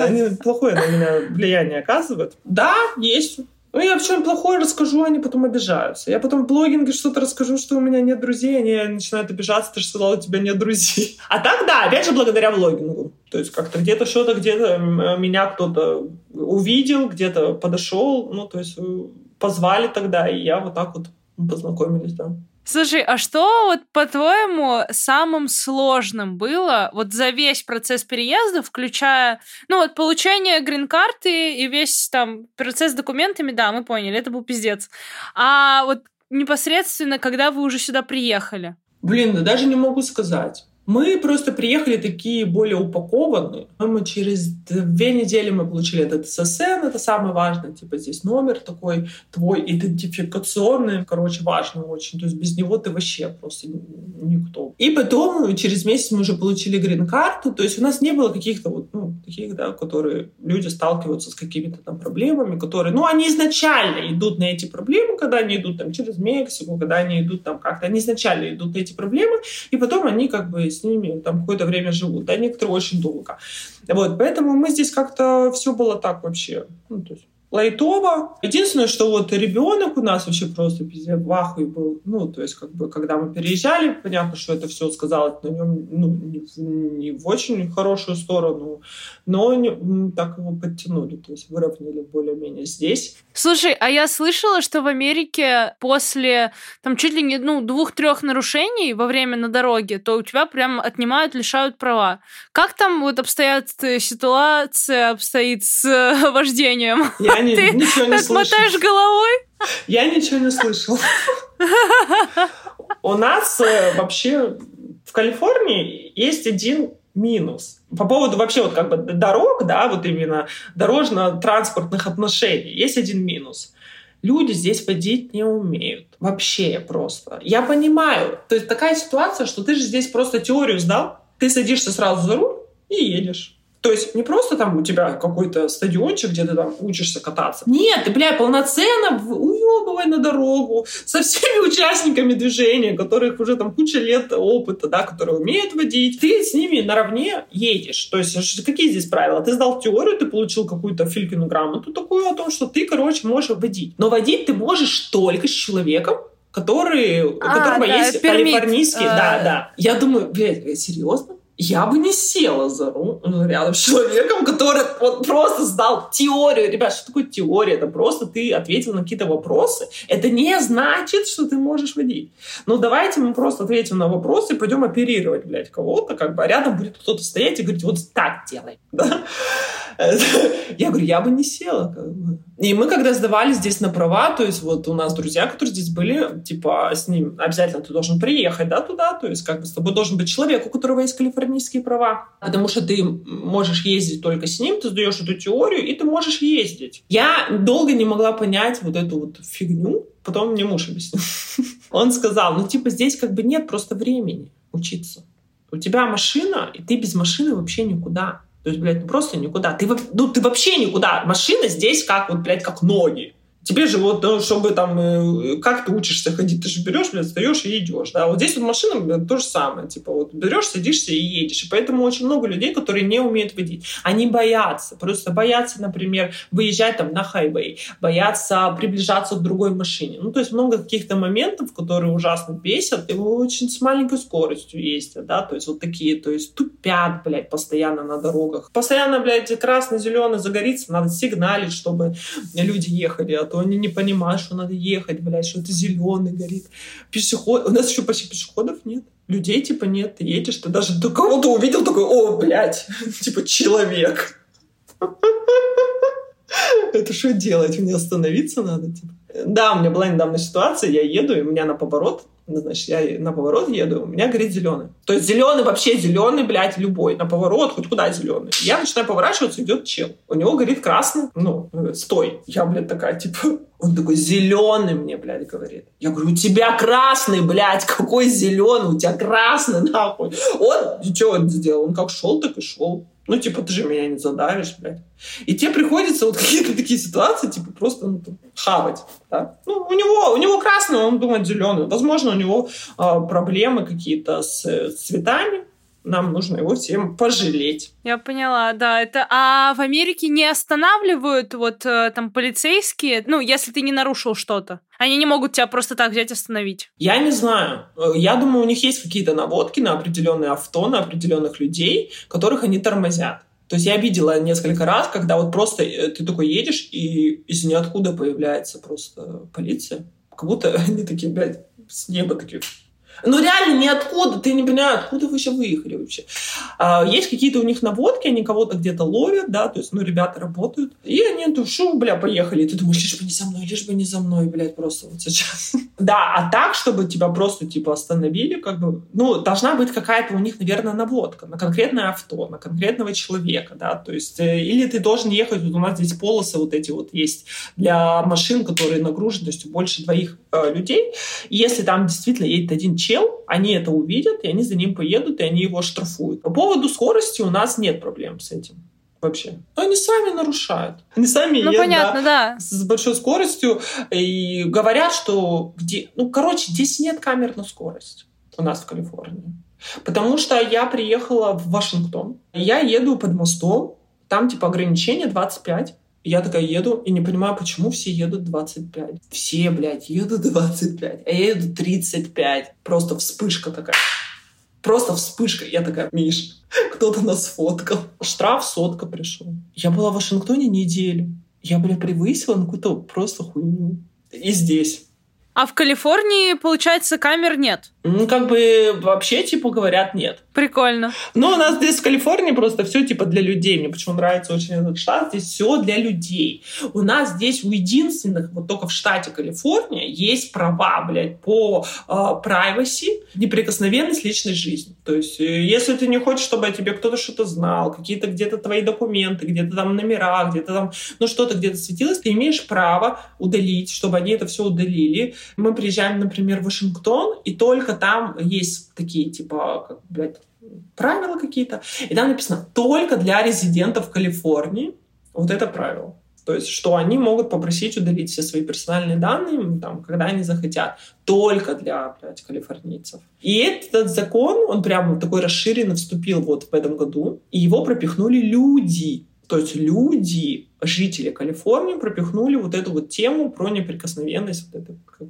Speaker 1: они плохое на меня влияние оказывают. Да, есть ну, я в чем плохое расскажу, они потом обижаются. Я потом в блогинге что-то расскажу, что у меня нет друзей, они начинают обижаться, ты же сказала, у тебя нет друзей. А так, да, опять же, благодаря блогингу. То есть как-то где-то что-то, где-то меня кто-то увидел, где-то подошел, ну, то есть э, позвали тогда, и я вот так вот познакомились, да.
Speaker 2: Слушай, а что вот по-твоему самым сложным было вот за весь процесс переезда, включая, ну вот получение грин-карты и весь там процесс с документами, да, мы поняли, это был пиздец. А вот непосредственно, когда вы уже сюда приехали?
Speaker 1: Блин, да даже не могу сказать. Мы просто приехали такие более упакованные. Мы через две недели мы получили этот ССН, это самое важное, типа здесь номер такой твой идентификационный, короче, важный очень. То есть без него ты вообще просто никто. И потом через месяц мы уже получили грин-карту, то есть у нас не было каких-то вот, ну, таких, да, которые люди сталкиваются с какими-то там проблемами, которые, ну, они изначально идут на эти проблемы, когда они идут там через Мексику, когда они идут там как-то, они изначально идут на эти проблемы, и потом они как бы с ними там какое-то время живут, да, некоторые очень долго. Вот, поэтому мы здесь как-то все было так вообще. Ну, то есть лайтово. Единственное, что вот ребенок у нас вообще просто пиздец в ахуе был. Ну, то есть, как бы, когда мы переезжали, понятно, что это все сказалось на нем, ну, не, не в очень хорошую сторону, но не, так его подтянули, то есть выровняли более-менее здесь.
Speaker 2: Слушай, а я слышала, что в Америке после там чуть ли не ну, двух-трех нарушений во время на дороге, то у тебя прям отнимают, лишают права. Как там вот обстоят э, ситуация обстоит с вождением?
Speaker 1: Я я не, Ты ничего не
Speaker 2: так мотаешь головой?
Speaker 1: Я ничего не слышал. У нас э, вообще в Калифорнии есть один минус. По поводу вообще вот как бы дорог, да, вот именно дорожно-транспортных отношений, есть один минус. Люди здесь водить не умеют. Вообще просто. Я понимаю. То есть такая ситуация, что ты же здесь просто теорию сдал, ты садишься сразу за руль и едешь. То есть не просто там у тебя какой-то стадиончик, где ты там учишься кататься. Нет, ты, бля, полноценно уебывай на дорогу со всеми участниками движения, которых уже там куча лет опыта, да, которые умеют водить. Ты с ними наравне едешь. То есть какие здесь правила? Ты сдал теорию, ты получил какую-то филькину грамоту такую о том, что ты, короче, можешь водить. Но водить ты можешь только с человеком, который, а, у которого да, есть пермит. калифорнийский, а... да, да. Я думаю, блядь, серьезно? Я бы не села за руль рядом с человеком, который вот просто сдал теорию. Ребят, что такое теория? Это просто ты ответил на какие-то вопросы. Это не значит, что ты можешь водить. Ну, давайте мы просто ответим на вопросы и пойдем оперировать, блядь, кого-то, как бы, а рядом будет кто-то стоять и говорить, вот так делай. Да? Я говорю, я бы не села. Как бы. И мы, когда сдавали здесь на права, то есть вот у нас друзья, которые здесь были, типа, с ним обязательно ты должен приехать, да, туда, то есть как бы с тобой должен быть человек, у которого есть калифорнийские права, потому что ты можешь ездить только с ним, ты сдаешь эту теорию, и ты можешь ездить. Я долго не могла понять вот эту вот фигню, потом мне муж объяснил. Он сказал, ну, типа, здесь как бы нет просто времени учиться. У тебя машина, и ты без машины вообще никуда. То есть, блядь, ну просто никуда. Ты, ну, ты вообще никуда. Машина здесь как, вот, блядь, как ноги. Тебе же вот, чтобы там, э, как ты учишься ходить, ты же берешь, блядь, встаешь и идешь, да. Вот здесь вот машина, то же самое, типа вот берешь, садишься и едешь. И поэтому очень много людей, которые не умеют водить. Они боятся, просто боятся, например, выезжать там на хайвей, боятся приближаться к другой машине. Ну, то есть много каких-то моментов, которые ужасно бесят, и очень с маленькой скоростью ездят, да, то есть вот такие, то есть тупят, блядь, постоянно на дорогах. Постоянно, блядь, красный-зеленый загорится, надо сигналить, чтобы люди ехали, а то то они не понимают, что надо ехать, блядь, что это зеленый горит. Пешеход... У нас еще почти пешеходов нет. Людей типа нет. Ты едешь, ты даже до кого-то увидел, такой, о, блядь, типа человек. Это что делать? Мне остановиться надо? Типа. Да, у меня была недавно ситуация, я еду, и у меня на поворот значит, я на поворот еду, у меня горит зеленый. То есть зеленый вообще зеленый, блядь, любой. На поворот, хоть куда зеленый. Я начинаю поворачиваться, идет чел. У него горит красный. Ну, э, стой. Я, блядь, такая, типа, он такой, зеленый мне, блядь, говорит. Я говорю, у тебя красный, блядь, какой зеленый? У тебя красный, нахуй. Он, что он сделал? Он как шел, так и шел. Ну, типа, ты же меня не задавишь, блядь. И тебе приходится вот какие-то такие ситуации, типа, просто ну, там, хавать. Да? Ну, у него, у него красный, он думает зеленый. Возможно, у него э, проблемы какие-то с, с цветами, нам нужно его всем пожалеть.
Speaker 2: Я поняла, да. Это... А в Америке не останавливают вот э, там полицейские, ну, если ты не нарушил что-то? Они не могут тебя просто так взять остановить?
Speaker 1: Я не знаю. Э, я думаю, у них есть какие-то наводки на определенные авто, на определенных людей, которых они тормозят. То есть я видела несколько раз, когда вот просто э, ты такой едешь, и из ниоткуда появляется просто полиция. Как будто они такие, блядь, с неба такие ну, реально ниоткуда, ты не понимаешь, откуда вы еще выехали вообще. А, есть какие-то у них наводки, они кого-то где-то ловят, да, то есть, ну, ребята работают, и они, ну, шу, бля, поехали, и ты думаешь, лишь бы не за мной, лишь бы не за мной, блядь, просто вот сейчас. Да, а так, чтобы тебя просто, типа, остановили, как бы, ну, должна быть какая-то у них, наверное, наводка на конкретное авто, на конкретного человека, да, то есть, э, или ты должен ехать, вот у нас здесь полосы вот эти вот есть для машин, которые нагруженностью больше двоих э, людей, и если там действительно едет один чел, они это увидят, и они за ним поедут, и они его штрафуют. По поводу скорости у нас нет проблем с этим вообще. Но они сами нарушают. Они сами
Speaker 2: ну,
Speaker 1: едут
Speaker 2: понятно,
Speaker 1: да,
Speaker 2: да.
Speaker 1: с большой скоростью и говорят, что где... Ну, короче, здесь нет камер на скорость у нас в Калифорнии. Потому что я приехала в Вашингтон. Я еду под мостом, там типа ограничение 25. Я такая еду и не понимаю, почему все едут 25. Все, блядь, едут 25, а я еду 35. Просто вспышка такая. Просто вспышка. Я такая, Миш, кто-то нас фоткал. Штраф сотка пришел. Я была в Вашингтоне неделю. Я, бля, превысила на какую-то просто хуйню. И здесь.
Speaker 2: А в Калифорнии, получается, камер нет?
Speaker 1: Ну, как бы вообще, типа, говорят, нет.
Speaker 2: Прикольно.
Speaker 1: Ну, у нас здесь в Калифорнии просто все типа для людей. Мне почему нравится очень этот штат. Здесь все для людей. У нас здесь у единственных, вот только в штате Калифорния, есть права, блядь, по э, privacy, неприкосновенность личной жизни. То есть, э, если ты не хочешь, чтобы о тебе кто-то что-то знал, какие-то где-то твои документы, где-то там номера, где-то там, ну, что-то где-то светилось, ты имеешь право удалить, чтобы они это все удалили. Мы приезжаем, например, в Вашингтон, и только там есть такие, типа, как, блядь, правила какие-то. И там написано только для резидентов Калифорнии. Вот это правило. То есть, что они могут попросить удалить все свои персональные данные, там, когда они захотят. Только для, блядь, калифорнийцев. И этот закон, он прямо такой расширенно вступил вот в этом году. И его пропихнули люди. То есть люди, жители Калифорнии, пропихнули вот эту вот тему про неприкосновенность вот этой как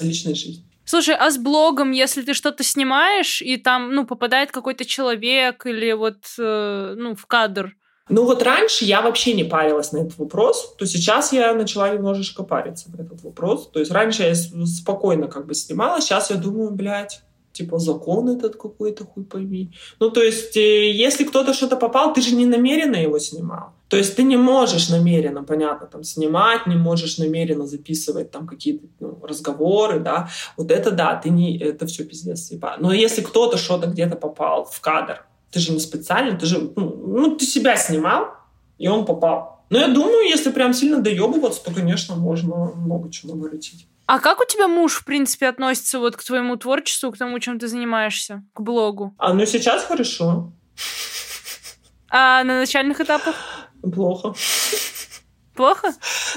Speaker 1: личной жизни.
Speaker 2: Слушай, а с блогом, если ты что-то снимаешь, и там, ну, попадает какой-то человек или вот, э, ну, в кадр,
Speaker 1: ну вот раньше я вообще не парилась на этот вопрос, то сейчас я начала немножечко париться на этот вопрос. То есть раньше я спокойно как бы снимала, сейчас я думаю, блядь, типа закон этот какой-то, хуй пойми. Ну, то есть, э, если кто-то что-то попал, ты же не намеренно его снимал. То есть ты не можешь намеренно, понятно, там снимать, не можешь намеренно записывать там какие-то ну, разговоры, да. Вот это да, ты не, это все пиздец, типа. Но если кто-то что-то где-то попал в кадр, ты же не специально, ты же, ну, ну ты себя снимал, и он попал. Но я думаю, если прям сильно доебываться, то, конечно, можно много чего наворотить.
Speaker 2: А как у тебя муж, в принципе, относится вот к твоему творчеству, к тому, чем ты занимаешься, к блогу?
Speaker 1: А, ну сейчас хорошо.
Speaker 2: А на начальных этапах?
Speaker 1: Плохо.
Speaker 2: Плохо?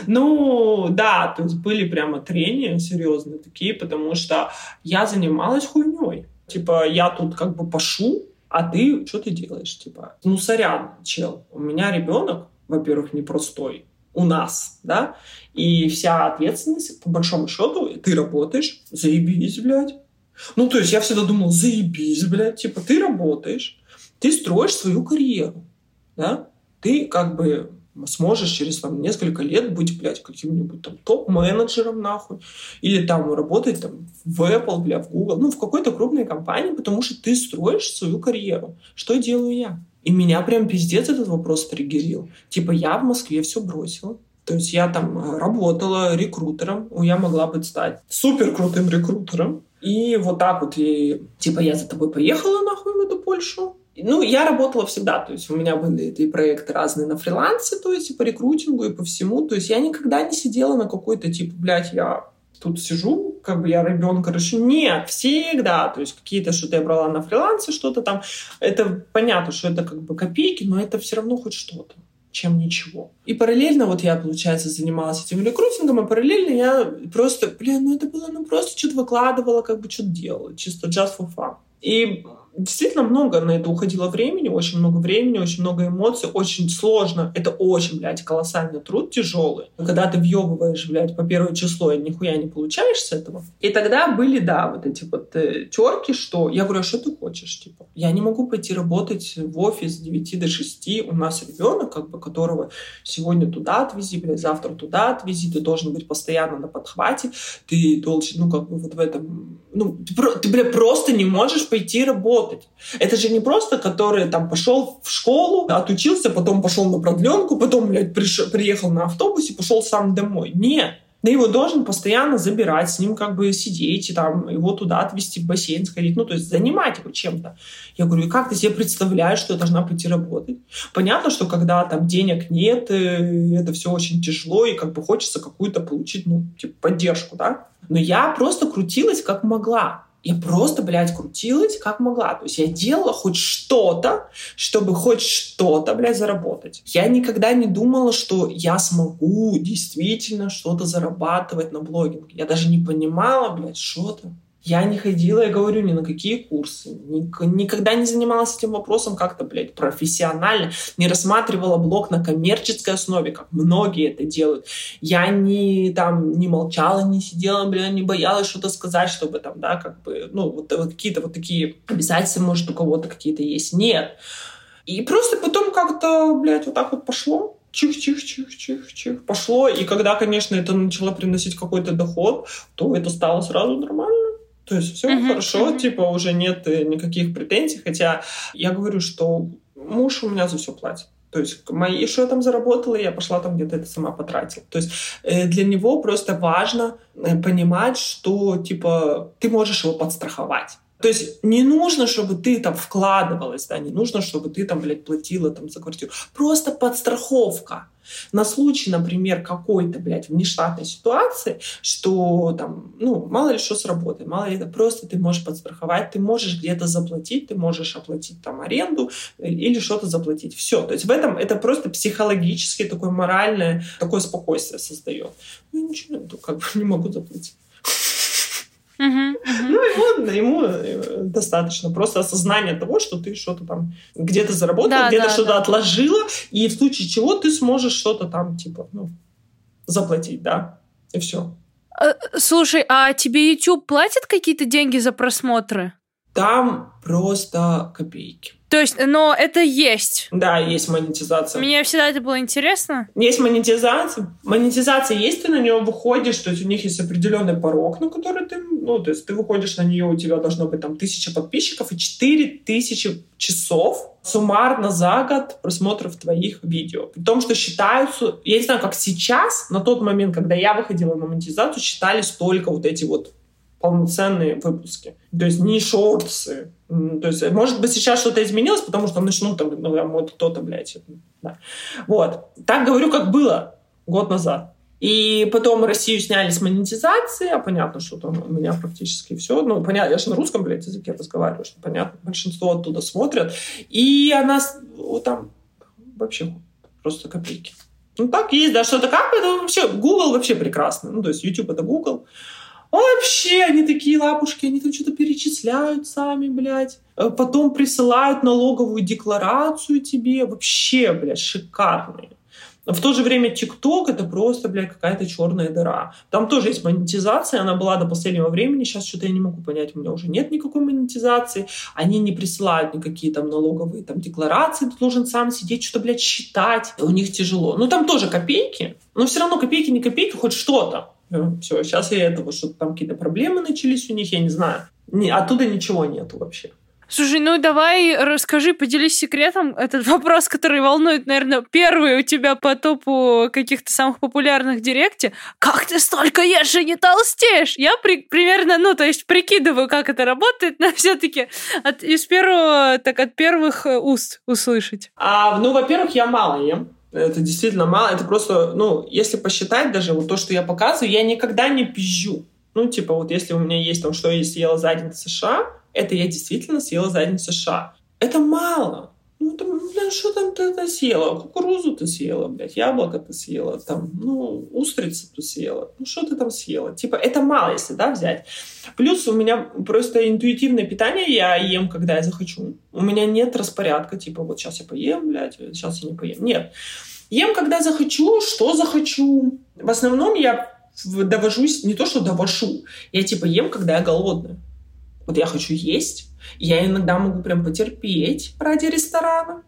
Speaker 1: Ну, да, то есть были прямо трения серьезные такие, потому что я занималась хуйней. Типа, я тут как бы пошу, а ты что ты делаешь? Типа, ну, сорян, чел, у меня ребенок, во-первых, непростой, у нас, да, и вся ответственность, по большому счету, ты работаешь, заебись, блядь. Ну, то есть я всегда думал, заебись, блядь, типа, ты работаешь, ты строишь свою карьеру, да, ты как бы сможешь через там, несколько лет быть, блядь, каким-нибудь там топ-менеджером, нахуй, или там работать там в Apple, бля, в Google, ну, в какой-то крупной компании, потому что ты строишь свою карьеру. Что делаю я? И меня прям пиздец этот вопрос триггерил. Типа, я в Москве все бросила. То есть я там э, работала рекрутером, я могла бы стать супер крутым рекрутером. И вот так вот, и, типа, я за тобой поехала нахуй в эту Польшу. Ну, я работала всегда, то есть у меня были эти проекты разные на фрилансе, то есть и по рекрутингу, и по всему. То есть я никогда не сидела на какой-то, типа, блядь, я тут сижу, как бы я ребенка решу. Нет, всегда. То есть какие-то что-то я брала на фрилансе, что-то там. Это понятно, что это как бы копейки, но это все равно хоть что-то чем ничего. И параллельно вот я, получается, занималась этим рекрутингом, а параллельно я просто, блин, ну это было, ну просто что-то выкладывала, как бы что-то делала, чисто just for fun. И действительно много на это уходило времени, очень много времени, очень много эмоций, очень сложно. Это очень, блядь, колоссальный труд, тяжелый. Когда ты въебываешь, блядь, по первое число и нихуя не получаешь с этого. И тогда были, да, вот эти вот э, терки, что я говорю, а что ты хочешь? Типа, я не могу пойти работать в офис с 9 до 6. У нас ребенок, как бы, которого сегодня туда отвези, блядь, завтра туда отвези. Ты должен быть постоянно на подхвате. Ты должен, ну, как бы вот в этом... Ну, ты, ты блядь, просто не можешь пойти работать. Это же не просто, который там пошел в школу, отучился, потом пошел на продленку, потом, блядь, приш... приехал на автобусе, пошел сам домой. Нет. Ты его должен постоянно забирать, с ним как бы сидеть, и там его туда отвезти в бассейн, сходить, ну, то есть занимать его чем-то. Я говорю, и как ты себе представляешь, что я должна пойти работать? Понятно, что когда там денег нет, э, это все очень тяжело, и как бы хочется какую-то получить, ну, типа, поддержку, да? Но я просто крутилась как могла я просто, блядь, крутилась как могла. То есть я делала хоть что-то, чтобы хоть что-то, блядь, заработать. Я никогда не думала, что я смогу действительно что-то зарабатывать на блогинге. Я даже не понимала, блядь, что-то. Я не ходила, я говорю, ни на какие курсы. Никогда не занималась этим вопросом как-то, блядь, профессионально. Не рассматривала блог на коммерческой основе, как многие это делают. Я не, там, не молчала, не сидела, блядь, не боялась что-то сказать, чтобы там, да, как бы, ну, вот, вот какие-то вот такие обязательства, может, у кого-то какие-то есть. Нет. И просто потом как-то, блядь, вот так вот пошло чих-чих-чих-чих-чих пошло. И когда, конечно, это начало приносить какой-то доход, то это стало сразу нормально. То есть все uh-huh, хорошо, uh-huh. типа уже нет э, никаких претензий, хотя я говорю, что муж у меня за все платит. То есть мои, что я там заработала, я пошла там где-то это сама потратила. То есть э, для него просто важно э, понимать, что типа ты можешь его подстраховать. То есть не нужно, чтобы ты там вкладывалась, да, не нужно, чтобы ты там, блядь, платила там за квартиру. Просто подстраховка. На случай, например, какой-то, блядь, внештатной ситуации, что там, ну, мало ли что сработает, мало ли это просто ты можешь подстраховать, ты можешь где-то заплатить, ты можешь оплатить там аренду э, или что-то заплатить. Все. То есть в этом это просто психологически такое моральное, такое спокойствие создает. Ну, ничего, как бы не могу заплатить. Uh-huh, uh-huh. Ну, ему, ему э, достаточно просто осознание того, что ты что-то там где-то заработал, да, где-то да, что-то да. отложила, и в случае чего ты сможешь что-то там, типа, ну, заплатить, да, и все.
Speaker 2: Э, слушай, а тебе YouTube платит какие-то деньги за просмотры?
Speaker 1: Там просто копейки.
Speaker 2: То есть, но это есть.
Speaker 1: Да, есть монетизация.
Speaker 2: Мне всегда это было интересно.
Speaker 1: Есть монетизация. Монетизация есть, ты на нее выходишь, то есть у них есть определенный порог, на который ты, ну, то есть ты выходишь на нее, у тебя должно быть там тысяча подписчиков и четыре тысячи часов суммарно за год просмотров твоих видео. При том, что считаются, я не знаю, как сейчас, на тот момент, когда я выходила на монетизацию, считались только вот эти вот полноценные выпуски. То есть не шортсы. То есть, может быть, сейчас что-то изменилось, потому что начнут там, ну, там вот кто-то, блядь. Да. Вот. Так говорю, как было год назад. И потом Россию сняли с монетизации, а понятно, что там у меня практически все. Ну, понятно, я же на русском, блядь, языке разговариваю, что понятно, большинство оттуда смотрят. И она вот там вообще просто копейки. Ну, так есть, да, что-то как, это вообще, Google вообще прекрасно. Ну, то есть YouTube — это Google. Вообще, они такие лапушки, они там что-то перечисляют сами, блядь. Э, потом присылают налоговую декларацию тебе. Вообще, блядь, шикарные. В то же время ТикТок это просто, блядь, какая-то черная дыра. Там тоже есть монетизация, она была до последнего времени, сейчас что-то я не могу понять, у меня уже нет никакой монетизации, они не присылают никакие там налоговые там декларации, ты должен сам сидеть, что-то, блядь, считать, у них тяжело. Ну, там тоже копейки, но все равно копейки, не копейки, хоть что-то. Все, сейчас я этого, что-то там какие-то проблемы начались у них, я не знаю. Не, оттуда ничего нету вообще.
Speaker 2: Слушай, ну давай расскажи, поделись секретом. Этот вопрос, который волнует, наверное, первый у тебя по топу каких-то самых популярных директе. Как ты столько ешь и не толстеешь? Я при, примерно, ну, то есть прикидываю, как это работает, но все-таки из первого, так от первых уст услышать.
Speaker 1: А, ну, во-первых, я мало ем. Это действительно мало. Это просто, ну, если посчитать даже вот то, что я показываю, я никогда не пизжу. Ну, типа, вот если у меня есть там, что я съела за день в США, это я действительно съела за день в США. Это мало. Ну, там, блин, что там ты это съела? Кукурузу ты съела, блядь, яблоко ты съела, там, ну, устрицу ты съела. Ну, что ты там съела? Типа, это мало, если, да, взять. Плюс у меня просто интуитивное питание, я ем, когда я захочу. У меня нет распорядка, типа, вот сейчас я поем, блядь, сейчас я не поем. Нет. Ем, когда захочу, что захочу. В основном я довожусь, не то, что довожу, я, типа, ем, когда я голодная. Вот я хочу есть, я иногда могу прям потерпеть ради ресторана,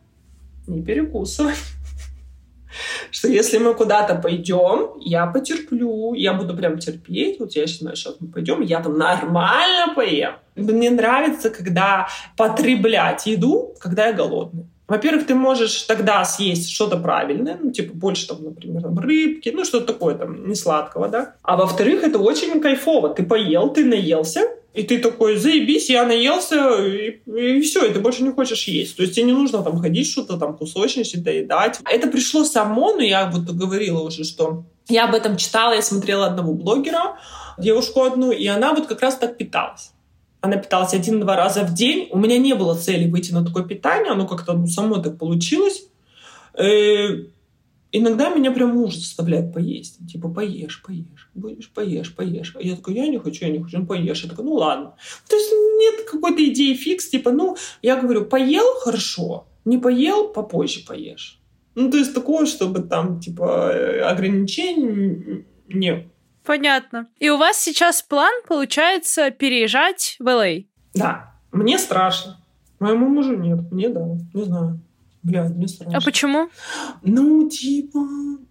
Speaker 1: не перекусывать. Что если мы куда-то пойдем, я потерплю, я буду прям терпеть. Вот я знаю, сейчас мы пойдем, я там нормально поем. Мне нравится, когда потреблять еду, когда я голодный. Во-первых, ты можешь тогда съесть что-то правильное, ну, типа больше, там, например, там, рыбки, ну, что-то такое там, не сладкого, да. А во-вторых, это очень кайфово. Ты поел, ты наелся, и ты такой, заебись, я наелся, и, и все, и ты больше не хочешь есть. То есть тебе не нужно там ходить, что-то там кусочничать, доедать. Это пришло само, но я вот говорила уже, что я об этом читала, я смотрела одного блогера, девушку одну, и она вот как раз так питалась. Она питалась один-два раза в день. У меня не было цели выйти на такое питание, оно как-то ну, само так получилось. Э, Иногда меня прям муж заставляет поесть. Типа, поешь, поешь, будешь, поешь, поешь. А я такой, я не хочу, я не хочу, ну поешь. Я такой, ну ладно. То есть нет какой-то идеи фикс, типа, ну, я говорю, поел, хорошо, не поел, попозже поешь. Ну, то есть такое, чтобы там, типа, ограничений нет.
Speaker 2: Понятно. И у вас сейчас план, получается, переезжать в Л.А.?
Speaker 1: Да. Мне страшно. Моему мужу нет. Мне да. Не знаю. Блядь, мне страшно.
Speaker 2: А почему?
Speaker 1: Ну, типа...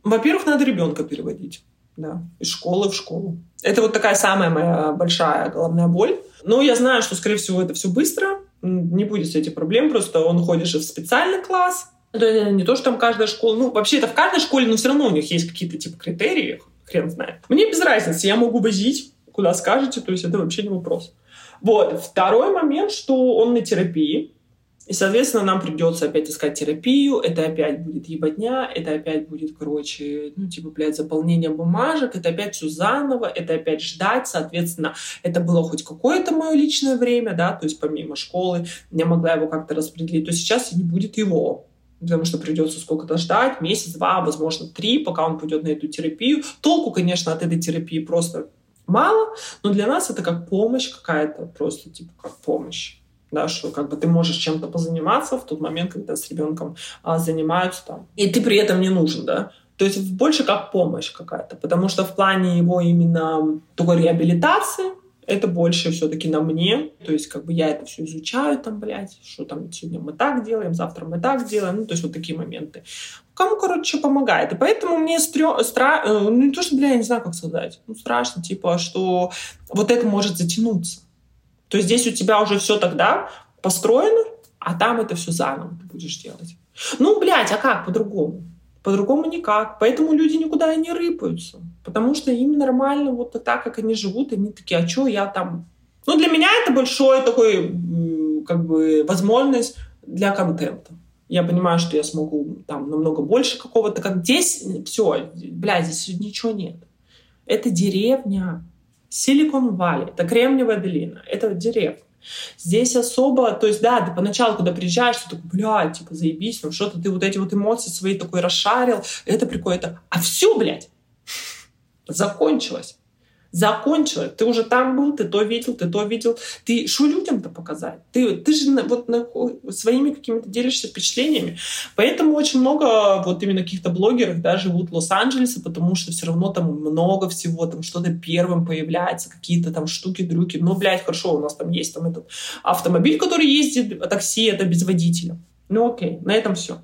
Speaker 1: Во-первых, надо ребенка переводить. Да, из школы в школу. Это вот такая самая моя большая головная боль. Но я знаю, что, скорее всего, это все быстро. Не будет с этим проблем. Просто он ходит же в специальный класс. То есть не то, что там каждая школа... Ну, вообще, это в каждой школе, но все равно у них есть какие-то, типа, критерии. Хрен знает. Мне без разницы. Я могу возить, куда скажете. То есть это вообще не вопрос. Вот. Второй момент, что он на терапии. И, соответственно, нам придется опять искать терапию, это опять будет ебатня, это опять будет, короче, ну, типа, блядь, заполнение бумажек, это опять все заново, это опять ждать, соответственно, это было хоть какое-то мое личное время, да, то есть помимо школы я могла его как-то распределить, то сейчас не будет его, потому что придется сколько-то ждать, месяц, два, возможно, три, пока он пойдет на эту терапию. Толку, конечно, от этой терапии просто мало, но для нас это как помощь какая-то, просто типа как помощь да, что как бы ты можешь чем-то позаниматься в тот момент, когда с ребенком а, занимаются там, и ты при этом не нужен, да. То есть больше как помощь какая-то, потому что в плане его именно такой реабилитации это больше все-таки на мне. То есть, как бы я это все изучаю, там, блядь, что там сегодня мы так делаем, завтра мы так делаем. Ну, то есть, вот такие моменты. Кому, короче, помогает. И поэтому мне стрё... стра... Э, ну, не то, что, бля, я не знаю, как сказать. Ну, страшно, типа, что вот это может затянуться. То здесь у тебя уже все тогда построено, а там это все заново ты будешь делать. Ну, блядь, а как по-другому? По-другому никак. Поэтому люди никуда и не рыпаются. Потому что им нормально вот так, как они живут, они такие, а что я там... Ну, для меня это большой такой, как бы, возможность для контента. Я понимаю, что я смогу там намного больше какого-то, как здесь все, блядь, здесь ничего нет. Это деревня. Силикон Валли, это Кремниевая долина, это деревня. Здесь особо, то есть, да, ты поначалу, когда приезжаешь, ты такой, блядь, типа, заебись, ну что-то ты вот эти вот эмоции свои такой расшарил, это прикольно, это... А все, блядь, закончилось закончилось. Ты уже там был, ты то видел, ты то видел. Ты что людям-то показать? Ты, ты же вот на, своими какими-то делишься впечатлениями. Поэтому очень много вот именно каких-то блогеров да, живут в Лос-Анджелесе, потому что все равно там много всего, там что-то первым появляется, какие-то там штуки-дрюки. Ну, блядь, хорошо, у нас там есть там этот автомобиль, который ездит, такси, это без водителя. Ну, окей, на этом все.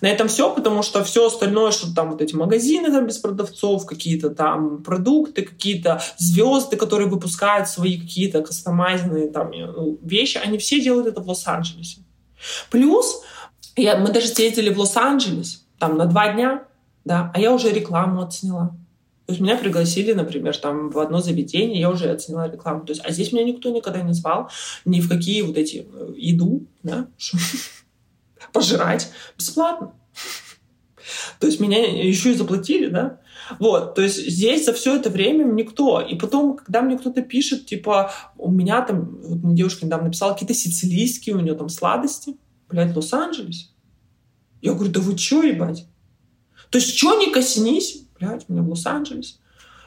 Speaker 1: На этом все, потому что все остальное, что там вот эти магазины там без продавцов, какие-то там продукты, какие-то звезды, которые выпускают свои какие-то кастомайзные там ну, вещи, они все делают это в Лос-Анджелесе. Плюс я, мы даже съездили в Лос-Анджелес там на два дня, да, а я уже рекламу отсняла. То есть меня пригласили, например, там в одно заведение, я уже отсняла рекламу. То есть, а здесь меня никто никогда не звал ни в какие вот эти э, еду, да, пожирать бесплатно. То есть меня еще и заплатили, да? Вот, то есть здесь за все это время никто. И потом, когда мне кто-то пишет, типа, у меня там, вот мне девушка недавно написала, какие-то сицилийские у нее там сладости, блядь, Лос-Анджелес. Я говорю, да вы чё, ебать? То есть, что не коснись, блядь, у меня в Лос-Анджелесе.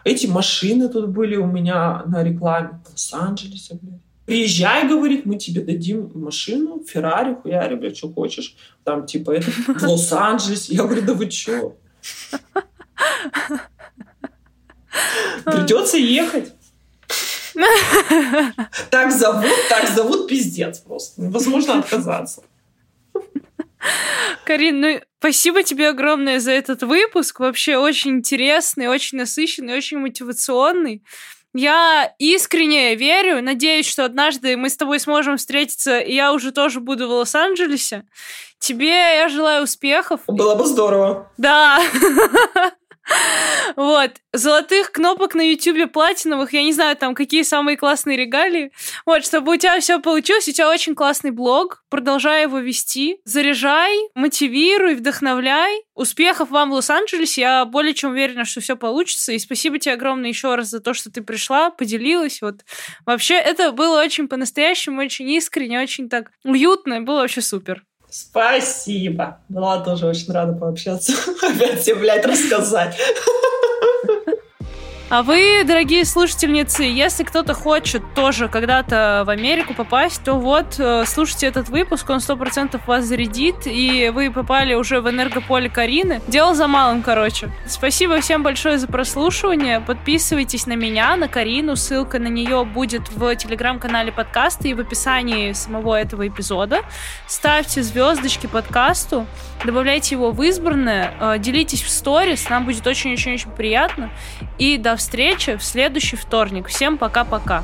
Speaker 1: Эти машины тут были у меня на рекламе в Лос-Анджелесе, блядь. Приезжай, говорит, мы тебе дадим машину, Феррари, хуяри, блядь, что хочешь. Там, типа, это в Лос-Анджелес. Я говорю, да вы чё? Придется ехать. Так зовут, так зовут пиздец просто. Невозможно отказаться.
Speaker 2: Карин, ну спасибо тебе огромное за этот выпуск. Вообще очень интересный, очень насыщенный, очень мотивационный. Я искренне верю, надеюсь, что однажды мы с тобой сможем встретиться, и я уже тоже буду в Лос-Анджелесе. Тебе я желаю успехов.
Speaker 1: Было бы здорово.
Speaker 2: Да. Вот. Золотых кнопок на Ютубе платиновых. Я не знаю, там, какие самые классные регалии. Вот, чтобы у тебя все получилось. У тебя очень классный блог. Продолжай его вести. Заряжай, мотивируй, вдохновляй. Успехов вам в Лос-Анджелесе. Я более чем уверена, что все получится. И спасибо тебе огромное еще раз за то, что ты пришла, поделилась. Вот. Вообще, это было очень по-настоящему, очень искренне, очень так уютно. Было вообще супер.
Speaker 1: Спасибо. Была тоже очень рада пообщаться. Опять тебе, блядь, рассказать.
Speaker 2: А вы, дорогие слушательницы, если кто-то хочет тоже когда-то в Америку попасть, то вот, э, слушайте этот выпуск, он сто процентов вас зарядит, и вы попали уже в энергополе Карины. Дело за малым, короче. Спасибо всем большое за прослушивание. Подписывайтесь на меня, на Карину. Ссылка на нее будет в телеграм-канале подкаста и в описании самого этого эпизода. Ставьте звездочки подкасту, добавляйте его в избранное, э, делитесь в сторис, нам будет очень-очень-очень приятно. И до встречи в следующий вторник. Всем пока-пока.